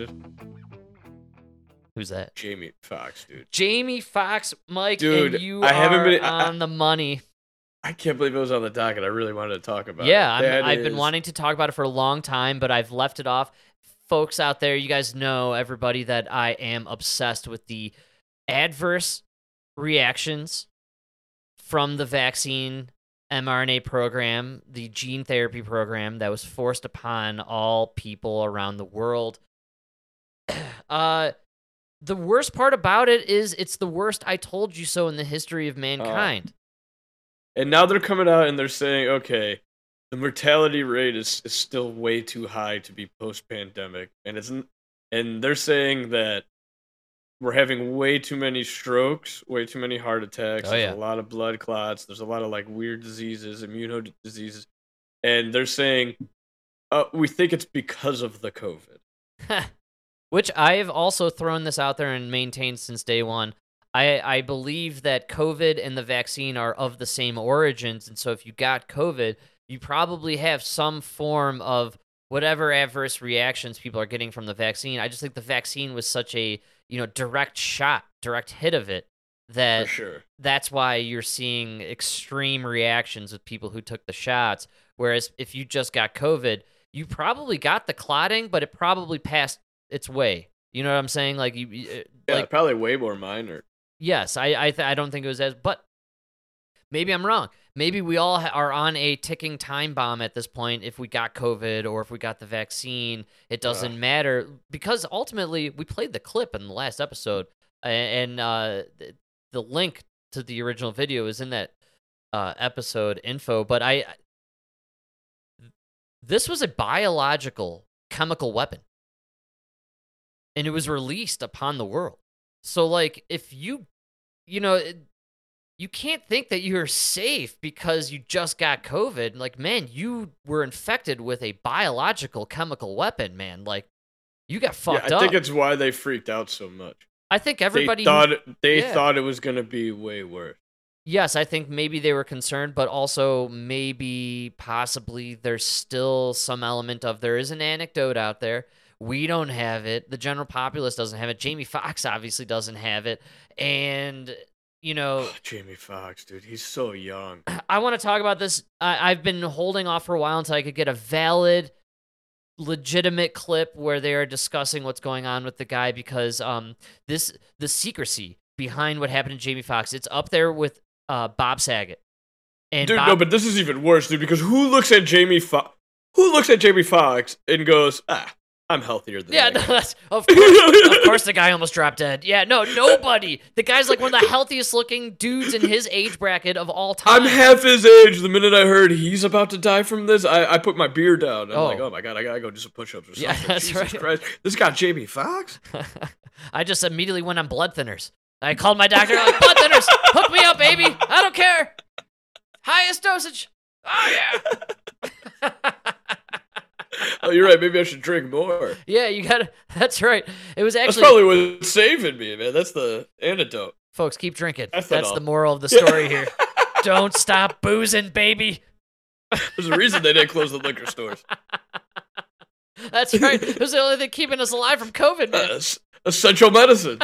was? Who's that? Jamie Foxx, dude. Jamie Foxx, Mike, Dude, and you I haven't are been- I- I- on the money. I can't believe it was on the docket. I really wanted to talk about Yeah, it. I'm, That I've been wanting to talk about it for a long time, but I've left it off. folks out there, you guys know everybody that I am obsessed with the adverse reactions from the vaccine mRNA program, the gene therapy program that was forced upon all people around the world. uh the worst part about it is it's the worst I told you so in the history of mankind. And now they're coming out and they're saying, okay, the mortality rate is, is still way too high to be post pandemic. And it's and they're saying that we're having way too many strokes, way too many heart attacks. Oh, there's yeah. a lot of blood clots. There's a lot of like weird diseases, immuno diseases, and they're saying, uh, we think it's because of the COVID. Which I have also thrown this out there and maintained since day one. I, I believe that COVID and the vaccine are of the same origins. And so if you got COVID, you probably have some form of whatever adverse reactions people are getting from the vaccine. I just think the vaccine was such a you know direct shot, direct hit of it that sure. that's why you're seeing extreme reactions with people who took the shots. Whereas if you just got COVID, you probably got the clotting, but it probably passed its way. You know what I'm saying? Like you, you- uh, Yeah, like probably way more minor. yes, I I, th- I don't think it was as, but maybe I'm wrong. Maybe we all ha- are on a ticking time bomb at this point. If we got COVID or if we got the vaccine, it doesn't matter because ultimately we played the clip in the last episode, a- and uh, th- the link to the original video is in that uh, episode info. But I- this was a biological chemical weapon, and it was released upon the world. So, like, if you, you know, it- you can't think that you're safe because you just got COVID. Like, man, you were infected with a biological chemical weapon, man. Like, you got fucked yeah, I up. think it's why they freaked out so much. I think everybody they thought they yeah. thought it was gonna be way worse. Yes, I think maybe they were concerned, but also maybe possibly there's still some element of there is an anecdote out there. We don't have it. The general populace doesn't have it. Jamie Foxx obviously doesn't have it. And, you know, Jamie Foxx, dude, he's so young. I want to talk about this. I, I've been holding off for a while until I could get a valid, legitimate clip where they are discussing what's going on with the guy because um this the secrecy behind what happened to Jamie Foxx. It's up there with uh Bob Saget. And dude, Bob, no, but this is even worse, dude. Because who looks at Jamie Foxx? Who looks at Jamie Foxx and goes, "Ah, I'm healthier than yeah, that no, that's of course, of course the guy almost dropped dead. Yeah, no, nobody. The guy's like one of the healthiest looking dudes in his age bracket of all time. I'm half his age. The minute I heard he's about to die from this, I, I put my beer down. I'm Oh. like, oh my god, I gotta go do some push-ups or something. Yeah, that's Jesus right. Christ, this got Jamie Foxx. I just immediately went on blood thinners. I called my doctor, like, blood thinners, hook me up, baby. I don't care. Highest dosage. Oh, yeah. oh, you're right. Maybe I should drink more. yeah, you got to, that's right. It was That's actually, probably what's saving me, man. That's the antidote. folks, keep drinking. Ethanol. That's the moral of the story here. don't stop boozing, baby. There's a reason they didn't close the liquor stores. That's right. It was the only thing keeping us alive from COVID, man. Uh, essential medicine.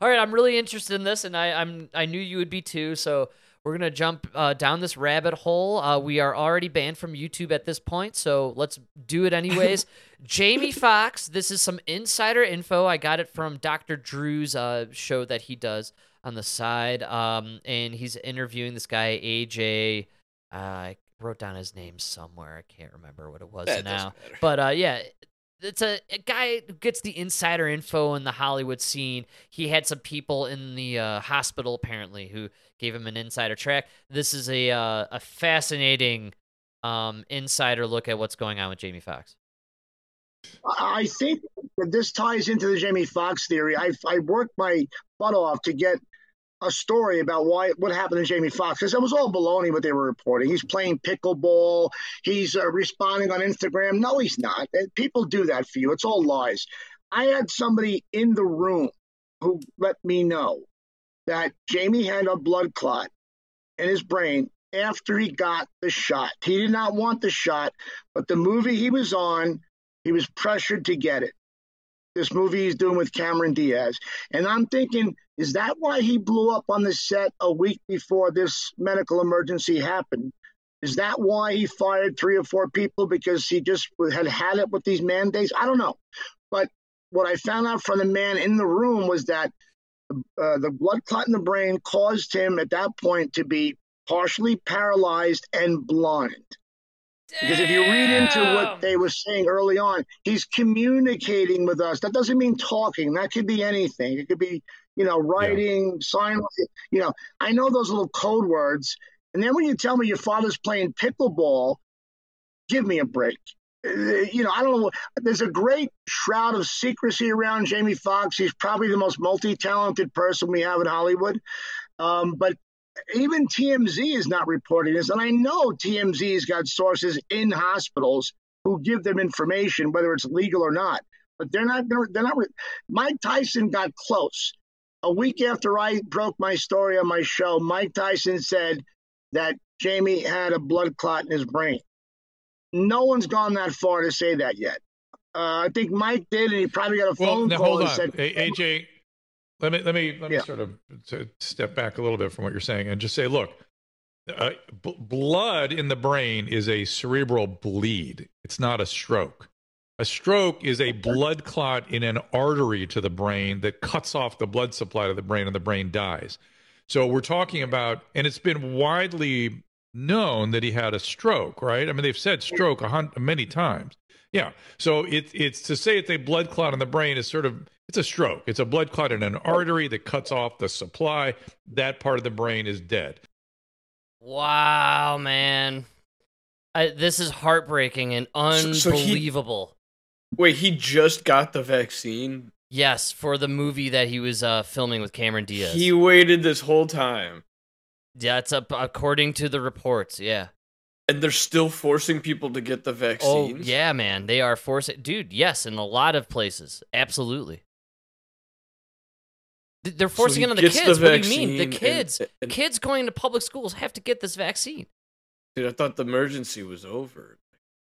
All right, I'm really interested in this, and I, I'm I knew you would be too. So we're gonna jump uh, down this rabbit hole. Uh, we are already banned from YouTube at this point, so let's do it anyways. Jamie Foxx, This is some insider info. I got it from Dr. Drew's uh, show that he does on the side, um, and he's interviewing this guy AJ. Uh, I wrote down his name somewhere. I can't remember what it was That now. But uh, yeah, it's a, a guy who gets the insider info in the Hollywood scene. He had some people in the uh, hospital apparently who gave him an insider track. This is a uh, a fascinating um, insider look at what's going on with Jamie Foxx. I think that this ties into the Jamie Foxx theory. I I worked my butt off to get a story about why what happened to Jamie Foxx because it was all baloney what they were reporting. He's playing pickleball. He's uh, responding on Instagram. No, he's not. People do that for you. It's all lies. I had somebody in the room who let me know that Jamie had a blood clot in his brain after he got the shot. He did not want the shot, but the movie he was on, he was pressured to get it. This movie he's doing with Cameron Diaz. And I'm thinking, is that why he blew up on the set a week before this medical emergency happened? Is that why he fired three or four people because he just had had it with these mandates? I don't know. But what I found out from the man in the room was that uh, the blood clot in the brain caused him at that point to be partially paralyzed and blind. Because if you read into what they were saying early on, he's communicating with us. That doesn't mean talking. That could be anything. It could be, you know, writing, sign. You know, I know those little code words. And then when you tell me your father's playing pickleball, give me a break. Uh, you know, I don't know. There's a great shroud of secrecy around Jamie Foxx. He's probably the most multi-talented person we have in Hollywood. Um, but even TMZ is not reporting this. And I know TMZ's got sources in hospitals who give them information, whether it's legal or not. But they're not. They're not. Mike Tyson got close. A week after I broke my story on my show, Mike Tyson said that Jamie had a blood clot in his brain. No one's gone that far to say that yet. Uh, I think Mike did, and he probably got a phone well, now, call hold and on. said, AJ, let me let me let me Yeah. sort of to step back a little bit from what you're saying and just say, look, uh, b- blood in the brain is a cerebral bleed. It's not a stroke. A stroke is a blood clot in an artery to the brain that cuts off the blood supply to the brain and the brain dies. So we're talking about, and it's been widely known that he had a stroke, right? I mean, they've said stroke a hun- many times. Yeah. So it, it's to say it's a blood clot in the brain is sort of it's a stroke. It's a blood clot in an artery that cuts off the supply. That part of the brain is dead. Wow, man. I, this is heartbreaking and So- so he- unbelievable. Wait, he just got the vaccine. yes, for the movie that he was uh, filming with Cameron Diaz. He waited this whole time, yeah, it's up according to the reports. Yeah. and they're still forcing people to get the vaccine. Oh, yeah, man. They are forcing. Dude, yes, in a lot of places. Absolutely. They're forcing he it on the kids. the what do you mean? The vaccine and- kids. and- kids going to public schools have to get this vaccine. Dude, I thought the emergency was over.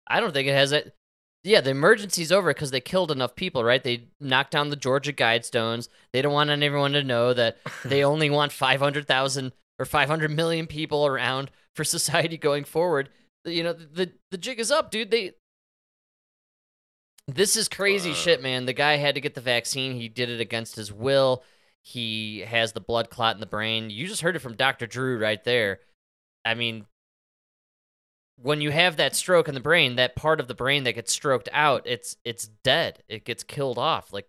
I don't think it has it. Yeah, the emergency's over because they killed enough people, right? They knocked down the Georgia Guidestones. They don't want everyone to know that they only want 500,000 or 500 million people around for society going forward. You know, the the jig is up, dude. They This is crazy Uh. shit, man. The guy had to get the vaccine. He did it against his will. He has the blood clot in the brain. You just heard it from Dr. Drew right there. I mean, when you have that stroke in the brain, that part of the brain that gets stroked out, it's it's dead. It gets killed off. Like,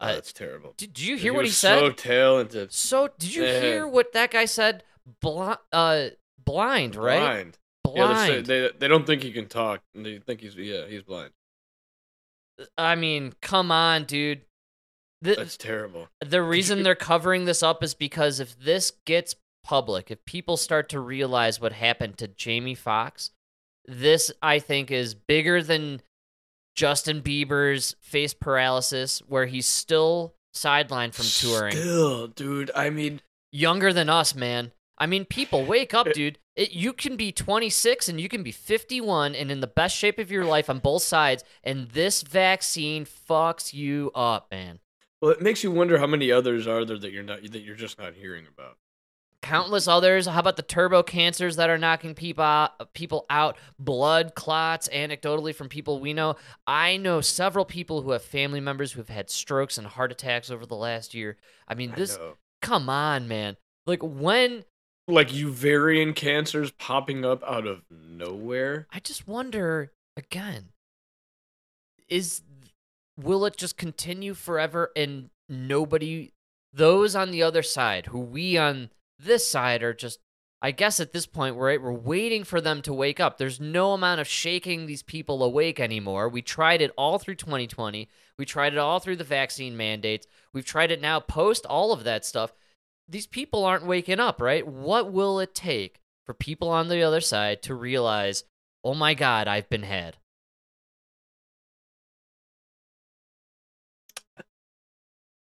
Oh, uh, that's terrible. did, did you hear what he said? So talented. So did you Yeah. hear what that guy said? Bli- uh, blind, right? Blind. Blind. Yeah, they, they they don't think he can talk. They think he's yeah he's blind. I mean, come on, dude. The, That's terrible. the reason they're covering this up is because if this gets public, if people start to realize what happened to Jamie Foxx, this I think is bigger than Justin Bieber's face paralysis, where he's still sidelined from touring. Still, dude. I mean, Younger than us, man. I mean, people, wake up, dude. It, you can be 26 and you can be 51 and in the best shape of your life on both sides, and this vaccine fucks you up, man. well, it makes you wonder how many others are there that you're not that you're just not hearing about. Countless others. How about the turbo cancers that are knocking people out, people out? Blood clots, anecdotally from people we know. I know several people who have family members who have had strokes and heart attacks over the last year. I mean, this. know. Come on, man. Like when like ovarian cancers popping up out of nowhere. I just wonder again. Is will it just continue forever and nobody those on the other side who we on this side are just I guess at this point we're we're waiting for them to wake up. There's no amount of shaking these people awake anymore. We tried it all through 2020. We tried it all through the vaccine mandates. We've tried it now post all of that stuff. These people aren't waking up, right? What will it take for people on the other side to realize, "Oh my god, I've been had."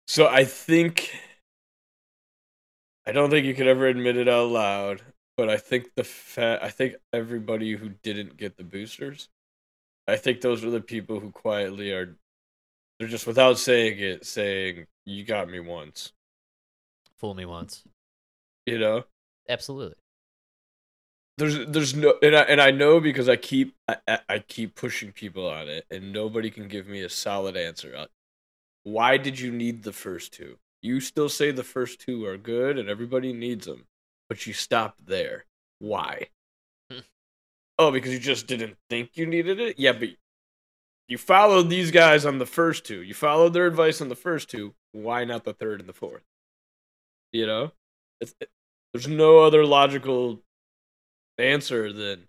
So I think I don't think you could ever admit it out loud, but I think the fa- I think everybody who didn't get the boosters, I think those are the people who quietly are they're just without saying it saying you got me once, Fool me once. you know? Absolutely. there's there's no and I and I know because I keep I, I- keep pushing people on it and nobody can give me a solid answer. Why did you need the first two? You still say the first two are good and everybody needs them, but you stop there. Why? Hmm. oh, because you just didn't think you needed it? Yeah, but you followed these guys on the first two. You followed their advice on the first two. Why not the third and the fourth? You know? It's, it, there's no other logical answer than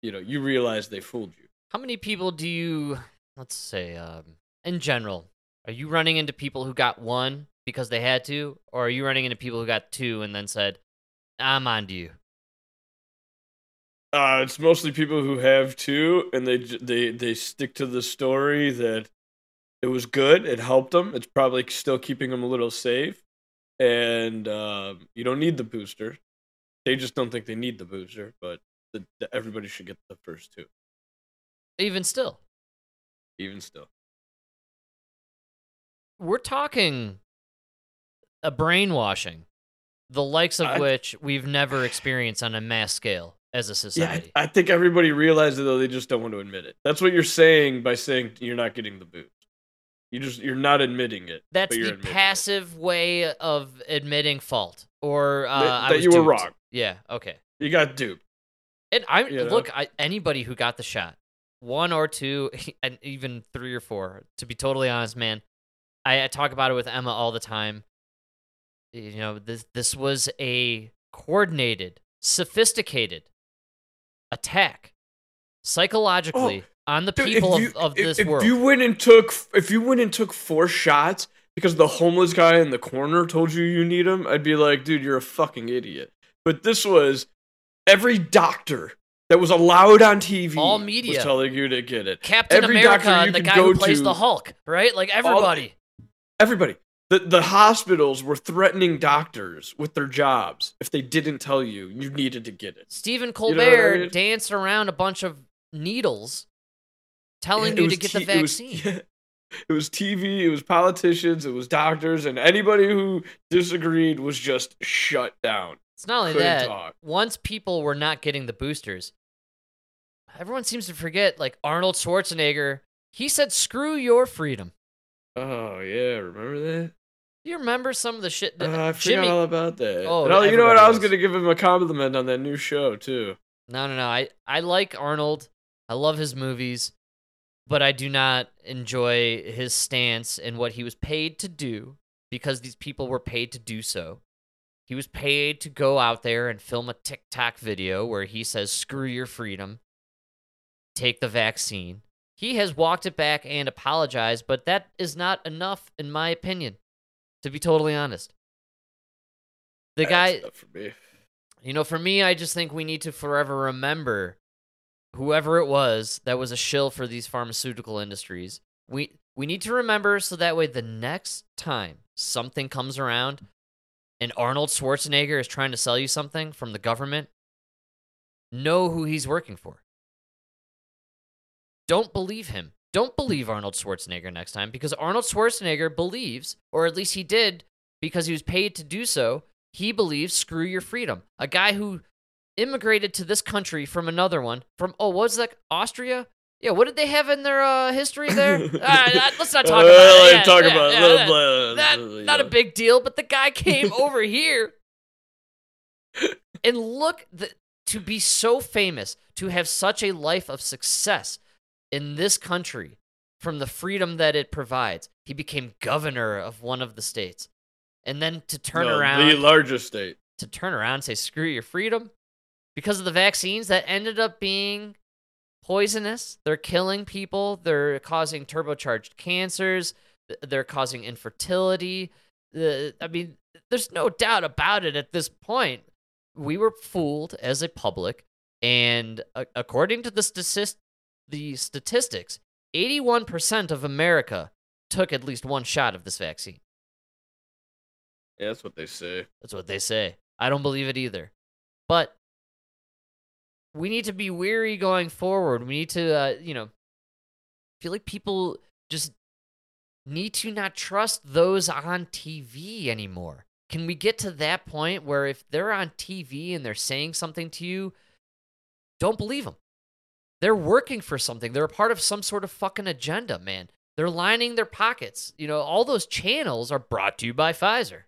you know you realize they fooled you How many people do you, let's say, um, in general, are you running into people who got one because they had to, or are you running into people who got two and then said, "I'm on to you"? uh it's mostly people who have two and they they they stick to the story that it was good it helped them it's probably still keeping them a little safe and um you don't need the booster. They just don't think they need the booster but the, the, everybody should get the first two. Even still, even still we're talking a brainwashing, the likes of I- which we've never experienced on a mass scale as a yeah society. I, I think everybody realizes it though they just don't want to admit it that's what you're saying by saying you're not getting the boost you just you're not admitting it That's the admitting it. passive way of admitting fault, or uh, That- that you were wrong. Yeah. Okay. you got duped And I You know? look, I, anybody who got the shot, one or two, and even three or four. To be totally honest, man, I, I talk about it with Emma all the time. You know, this this was a coordinated, sophisticated attack, psychologically oh, on the Oh, Dude, people you, of, of if- this if world. you went and took if you went and took four shots because the homeless guy in the corner told you you need him, I'd be like, dude, you're a fucking idiot. But this was every doctor that was allowed on TV All media. was telling you to get it. Captain every America doctor you and the guy who plays to- the Hulk, right? Like everybody. Everybody. The the hospitals were threatening doctors with their jobs if they didn't tell you you needed to get it. Stephen You know I Colbert mean? danced around a bunch of needles, telling It you to get the T- it was- vaccine. yeah. It was TV, it was politicians, it was doctors, and anybody who disagreed was just shut down. It's not only Couldn't that. talk. Once people were not getting the boosters, everyone seems to forget. Like Arnold Schwarzenegger, he said, "Screw your freedom." Oh yeah, remember that? You remember some of the shit that Uh, I forgot Jimmy? all about that. Oh, And I'll- you know what? I was gonna give him a compliment on that new show too. No, no, no. I I like Arnold. I love his movies, but I do not enjoy his stance and what he was paid to do because these people were paid to do so. He was paid to go out there and film a TikTok video where he says, "Screw your freedom. Take the vaccine." He has walked it back and apologized, but that is not enough in my opinion. To be totally honest. The That's guy for me. you know, for me, I just think we need to forever remember whoever it was that was a shill for these pharmaceutical industries. We we need to remember so that way the next time something comes around and Arnold Schwarzenegger is trying to sell you something from the government, know who he's working for. Don't believe him. Don't believe Arnold Schwarzenegger next time because Arnold Schwarzenegger believes, or at least he did because he was paid to do so, he believes screw your freedom. A guy who immigrated to this country from another one, from, oh, what was that? Austria? Yeah, what did they have in their uh, history there? Let's not talk about it. Yeah, talk yeah, about it. yeah, that- blah, that- blah, not a big deal, but the guy came over here and look the, to be so famous, to have such a life of success in this country from the freedom that it provides. He became governor of one of the states. And then to turn No, around the largest state. to turn around and say screw your freedom because of the vaccines that ended up being poisonous. They're killing people. They're causing turbocharged cancers. They're causing infertility. The I mean, there's no doubt about it at this point. We were fooled as a public, and uh, according to the the statistics, 81% of America took at least one shot of this vaccine. Yeah, that's what they say. That's what they say. I don't believe it either. But we need to be weary going forward. We need to, uh, you know, feel like people just need to not trust those on TV anymore. can we get to that point where if they're on TV and they're saying something to you, don't believe them. They're working for something. They're a part of some sort of fucking agenda, man. They're lining their pockets. You know, all those channels are brought to you by Pfizer.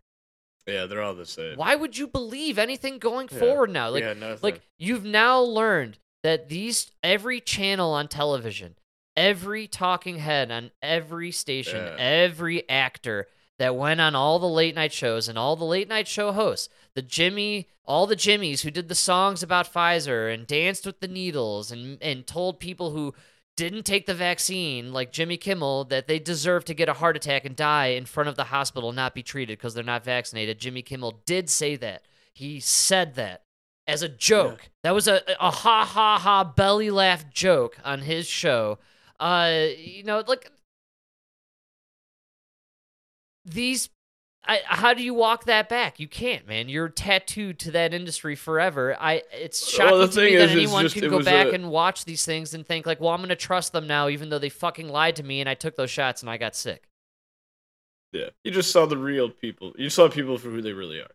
Yeah, they're all the same. Why would you believe anything going Yeah. forward now? Like, yeah, like you've now learned that these every channel on television, every talking head on every station, Yeah. every actor that went on all the late night shows and all the late night show hosts, the Jimmy, all the Jimmys who did the songs about Pfizer and danced with the needles and and told people who didn't take the vaccine, like Jimmy Kimmel, that they deserve to get a heart attack and die in front of the hospital, not be treated because they're not vaccinated. Jimmy Kimmel did say that. He said that as a joke. That was a, a ha ha ha belly laugh joke on his show. Uh, you know, like these. I, how do you walk that back? You can't, man. You're tattooed to that industry forever. I. It's shocking Well, to me that is, it's anyone just- can go back a- and watch these things and think like, well, I'm going to trust them now, even though they fucking lied to me and I took those shots and I got sick. Yeah, you just saw the real people. You saw people for who they really are.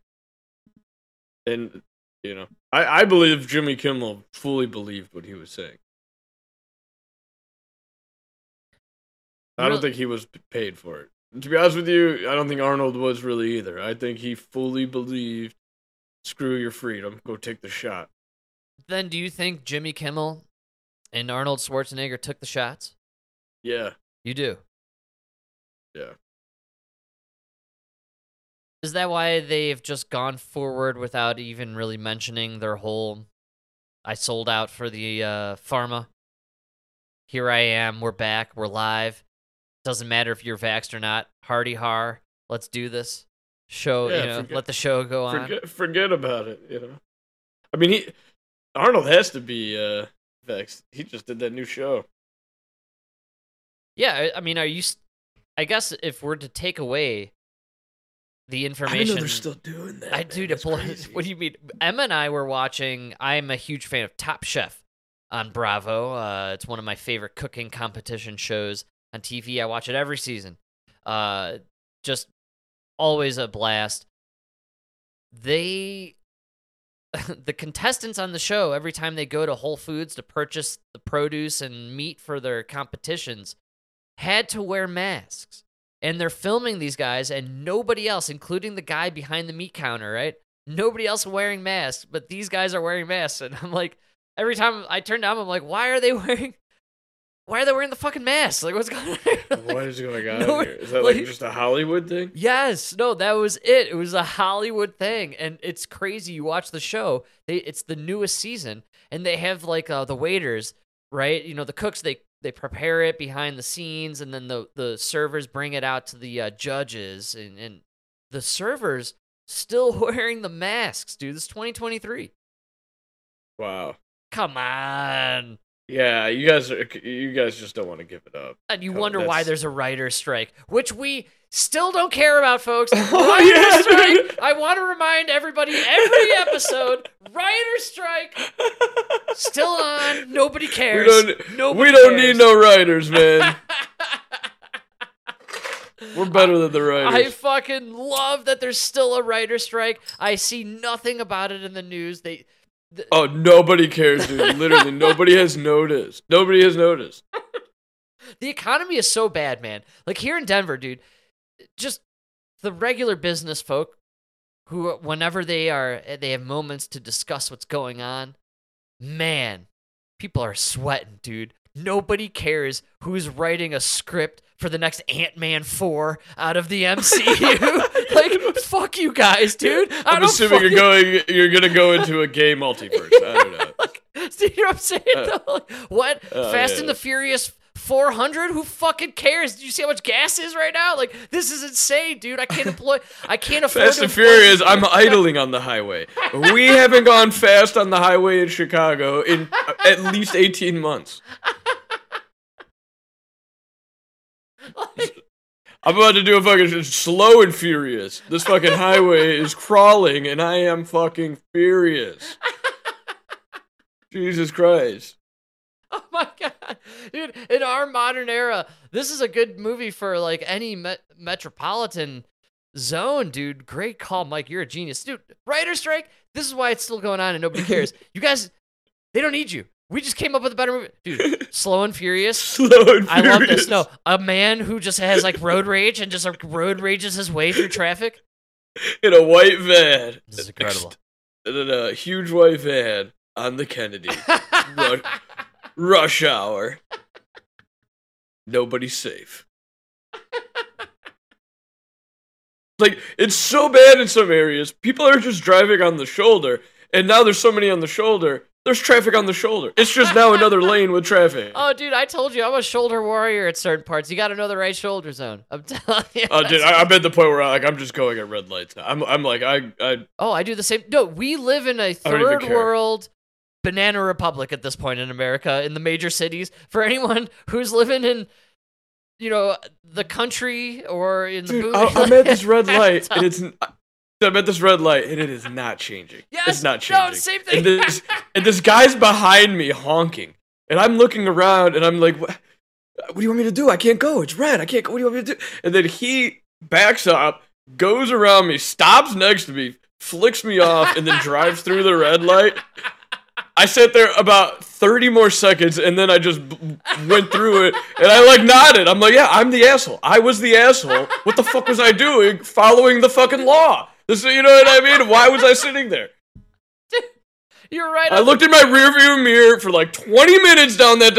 And you know, I I believe Jimmy Kimmel fully believed what he was saying. I don't think he was paid for it. To be honest with you, I don't think Arnold was really either. I think he fully believed, screw your freedom, go take the shot. Then do you think Jimmy Kimmel and Arnold Schwarzenegger took the shots? Yeah, You do. yeah. Is that why they've just gone forward without even really mentioning their whole I sold out for the uh, pharma? Here I am, we're back, we're live. Doesn't matter if you're vaxxed or not. Hardy har, let's do this. Show, Yeah, you know, forget- let the show go on. Forget forget about it. You know, I mean, he Arnold has to be uh vexed. He just did that new show. Yeah, I- I mean, are you? I guess if we're to take away the I information, know they're still doing that. I man. do. Crazy. what do you mean? Emma and I were watching. I'm a huge fan of Top Chef on Bravo. Uh, it's one of my favorite cooking competition shows on TV. I watch it every season. Uh, just always a blast. They, the contestants on the show, every time they go to Whole Foods to purchase the produce and meat for their competitions, had to wear masks and they're filming these guys and nobody else including the guy behind the meat counter right nobody else wearing masks but these guys are wearing masks and i'm like every time i turn down i'm like why are they wearing why are they wearing the fucking masks like what's going on What is going on No, here? Is that like like- just a Hollywood thing? Yes, no, that was it. It was a Hollywood thing, and it's crazy. You watch the show; they it's the newest season, and they have like uh, the waiters, right? You know, the cooks they they prepare it behind the scenes, and then the the servers bring it out to the uh, judges, and and the servers still wearing the masks, dude. This is 2023. Wow. Come on. Yeah, you guys are you guys just don't want to give it up. And you wonder why there's a writer's strike, which we still don't care about, folks. Oh, yeah, strike. I want to remind everybody every episode, writer's strike still on. Nobody we cares. don't Nobody we don't cares. need no writers, man. We're better than the writers. I fucking love that there's still a writer's strike. I see nothing about it in the news. They oh, nobody cares, dude. Literally, nobody has noticed. Nobody has noticed. the economy is so bad, man. Like here in Denver, dude, just the regular business folk who, whenever they are, they have moments to discuss what's going on. Man, people are sweating, dude. Nobody cares who's writing a script for the next Ant Man 4 out of the MCU. like, fuck you guys, dude. I I'm don't assuming you're going you're gonna go into a gay multiverse. I don't know. like, you know what I'm saying? Uh. Like, what? oh, Fast yeah. and the Furious 400? Who fucking cares? Do you see how much gas is right now? Like, this is insane, dude. I can't employ. I can't afford. Fast and Furious, I'm idling on the highway. We haven't gone fast on the highway in Chicago in uh, at least 18 months. Like, I'm about to do a fucking slow and furious. This fucking highway is crawling and I am fucking furious. Jesus Christ. oh my god, dude! In our modern era, this is a good movie for like any met- metropolitan zone, dude. Great call, Mike. You're a genius, dude. Writer strike. This is why it's still going on and nobody cares. you guys, they don't need you. We just came up with a better movie, dude. Slow and Furious. Slow and Furious. I love this. No, a man who just has like road rage and just like road rages his way through traffic. in a white van. This is incredible. In a uh, huge white van on the Kennedy. Rush hour. Nobody's safe. Like, it's so bad in some areas. People are just driving on the shoulder, and now there's so many on the shoulder. There's traffic on the shoulder. It's just now another lane with traffic. Oh, dude, I told you I'm a shoulder warrior at certain parts. You got to know the right shoulder zone. I'm telling you. Oh, dude, I, I'm at the point where I, like I'm just going at red lights. I'm, I'm like, I, I, Oh, I do the same. No, we live in a third world banana republic at this point in America, in the major cities. For anyone who's living in, you know, the country or in the dude, I, I'm at this red light, and it's, I'm at this red light, and it is not changing. Yes, it's not changing. no, same thing. And this, and this guy's behind me honking, and I'm looking around, and I'm like, what, what do you want me to do? I can't go. It's red. I can't go. What do you want me to do? And then he backs up, goes around me, stops next to me, flicks me off, and then drives through the red light. I sat there about 30 more seconds and then I just b- went through it and I like nodded. I'm like, yeah, I'm the asshole. I was the asshole. What the fuck was I doing following the fucking law? This, you know what I mean? Why was I sitting there? You're right. I looked in my rearview mirror for like 20 minutes down that.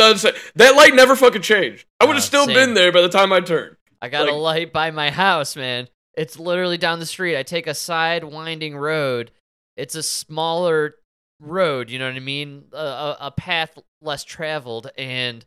That light never fucking changed. I would have Uh, still same. been there by the time I turned. I got a light by my house, man. It's literally down the street. I take a side winding road. It's a smaller road, you know what I mean? A, a, a path less traveled. And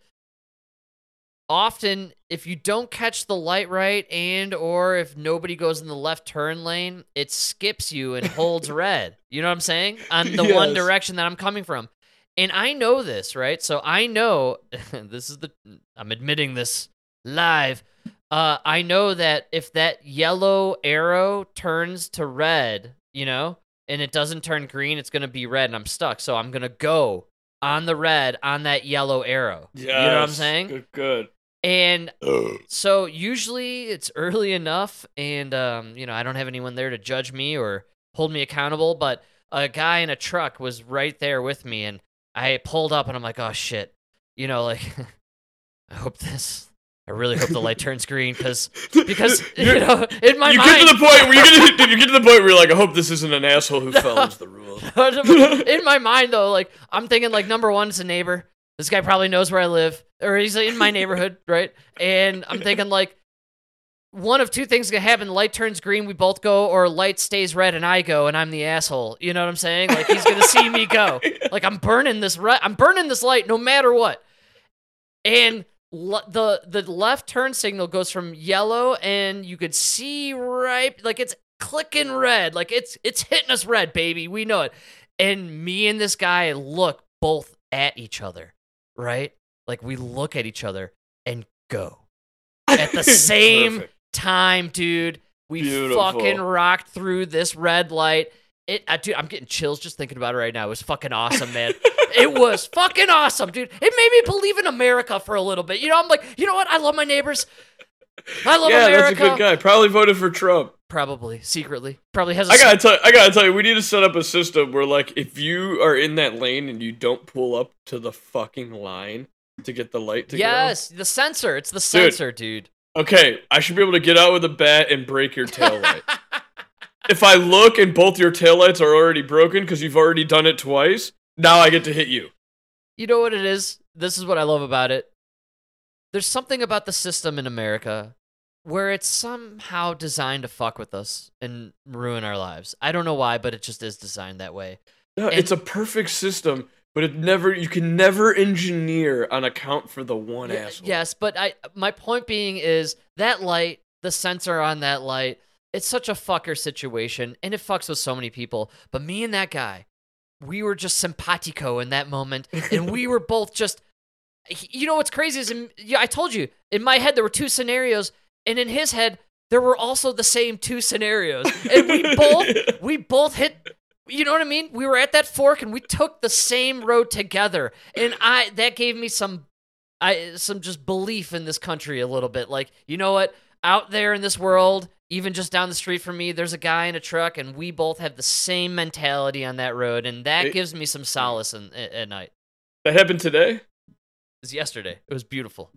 often, if you don't catch the light right, and or if nobody goes in the left turn lane, it skips you and holds red. You know what I'm saying? On the one direction that I'm coming from. And I know this, right? So I know this is the I'm admitting this live. Uh, I know that if that yellow arrow turns to red, you know, and it doesn't turn green, it's gonna be red, and I'm stuck. So I'm gonna go on the red on that yellow arrow. You know what I'm saying? Good, good. And so usually it's early enough, and um, you know I don't have anyone there to judge me or hold me accountable. But a guy in a truck was right there with me, and I pulled up, and I'm like, oh shit, you know, like I hope this. I really hope the light turns green because because you know in my you mind get to the point where you get to, you get to the point where you're like, I hope this isn't an asshole who follows the rules. in my mind though, like I'm thinking like number one, it's a neighbor. This guy probably knows where I live, or he's in my neighborhood, right? And I'm thinking like one of two things gonna happen: light turns green, we both go, or light stays red and I go, and I'm the asshole. You know what I'm saying? Like he's gonna see me go. Like I'm burning this right. I'm burning this light no matter what. And le- the the left turn signal goes from yellow, and you could see right, like it's clicking red, like it's it's hitting us red, baby. We know it. And me and this guy look both at each other, right? Like we look at each other and go at the same time, dude. We Beautiful. fucking rocked through this red light. It, uh, dude, I'm getting chills just thinking about it right now. It was fucking awesome, man. it was fucking awesome, dude. It made me believe in America for a little bit. You know, I'm like, you know what? I love my neighbors. I love yeah, America. that's a good guy. Probably voted for Trump. Probably secretly. Probably has. a I gotta tell, I gotta tell you, we need to set up a system where, like, if you are in that lane and you don't pull up to the fucking line to get the light to go, yes, the sensor. It's the sensor, dude. Okay, I should be able to get out with a bat and break your tail light. if I look and both your taillights are already broken because you've already done it twice, now I get to hit you. You know what it is? This is what I love about it. There's something about the system in America where it's somehow designed to fuck with us and ruin our lives. I don't know why, but it just is designed that way. No, And- it's a perfect system, but it never you can never engineer an account for the one asshole. Yes, but I my point being is that light, the sensor on that light, it's such a fucker situation and it fucks with so many people. But me and that guy, we were just simpatico in that moment and we were both just you know what's crazy is in, yeah, I told you in my head there were two scenarios and in his head there were also the same two scenarios and we both we both hit you know what I mean? We were at that fork and we took the same road together. And I that gave me some I some just belief in this country a little bit. Like, you know what? out there in this world, even just down the street from me, there's a guy in a truck, and we both have the same mentality on that road, and that It- gives me some solace in, at, at night. That happened today. It was yesterday. It was beautiful.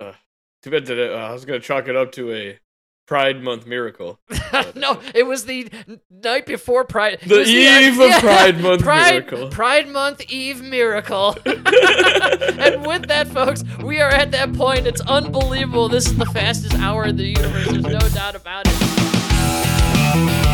Too bad today. Uh, I was gonna chalk it up to a Pride Month miracle. no, it was the night before Pride. The eve of Pride Month Pride, miracle. Pride Month Eve miracle. and with that, folks, we are at that point. It's unbelievable. This is the fastest hour in the universe. There's no doubt about it.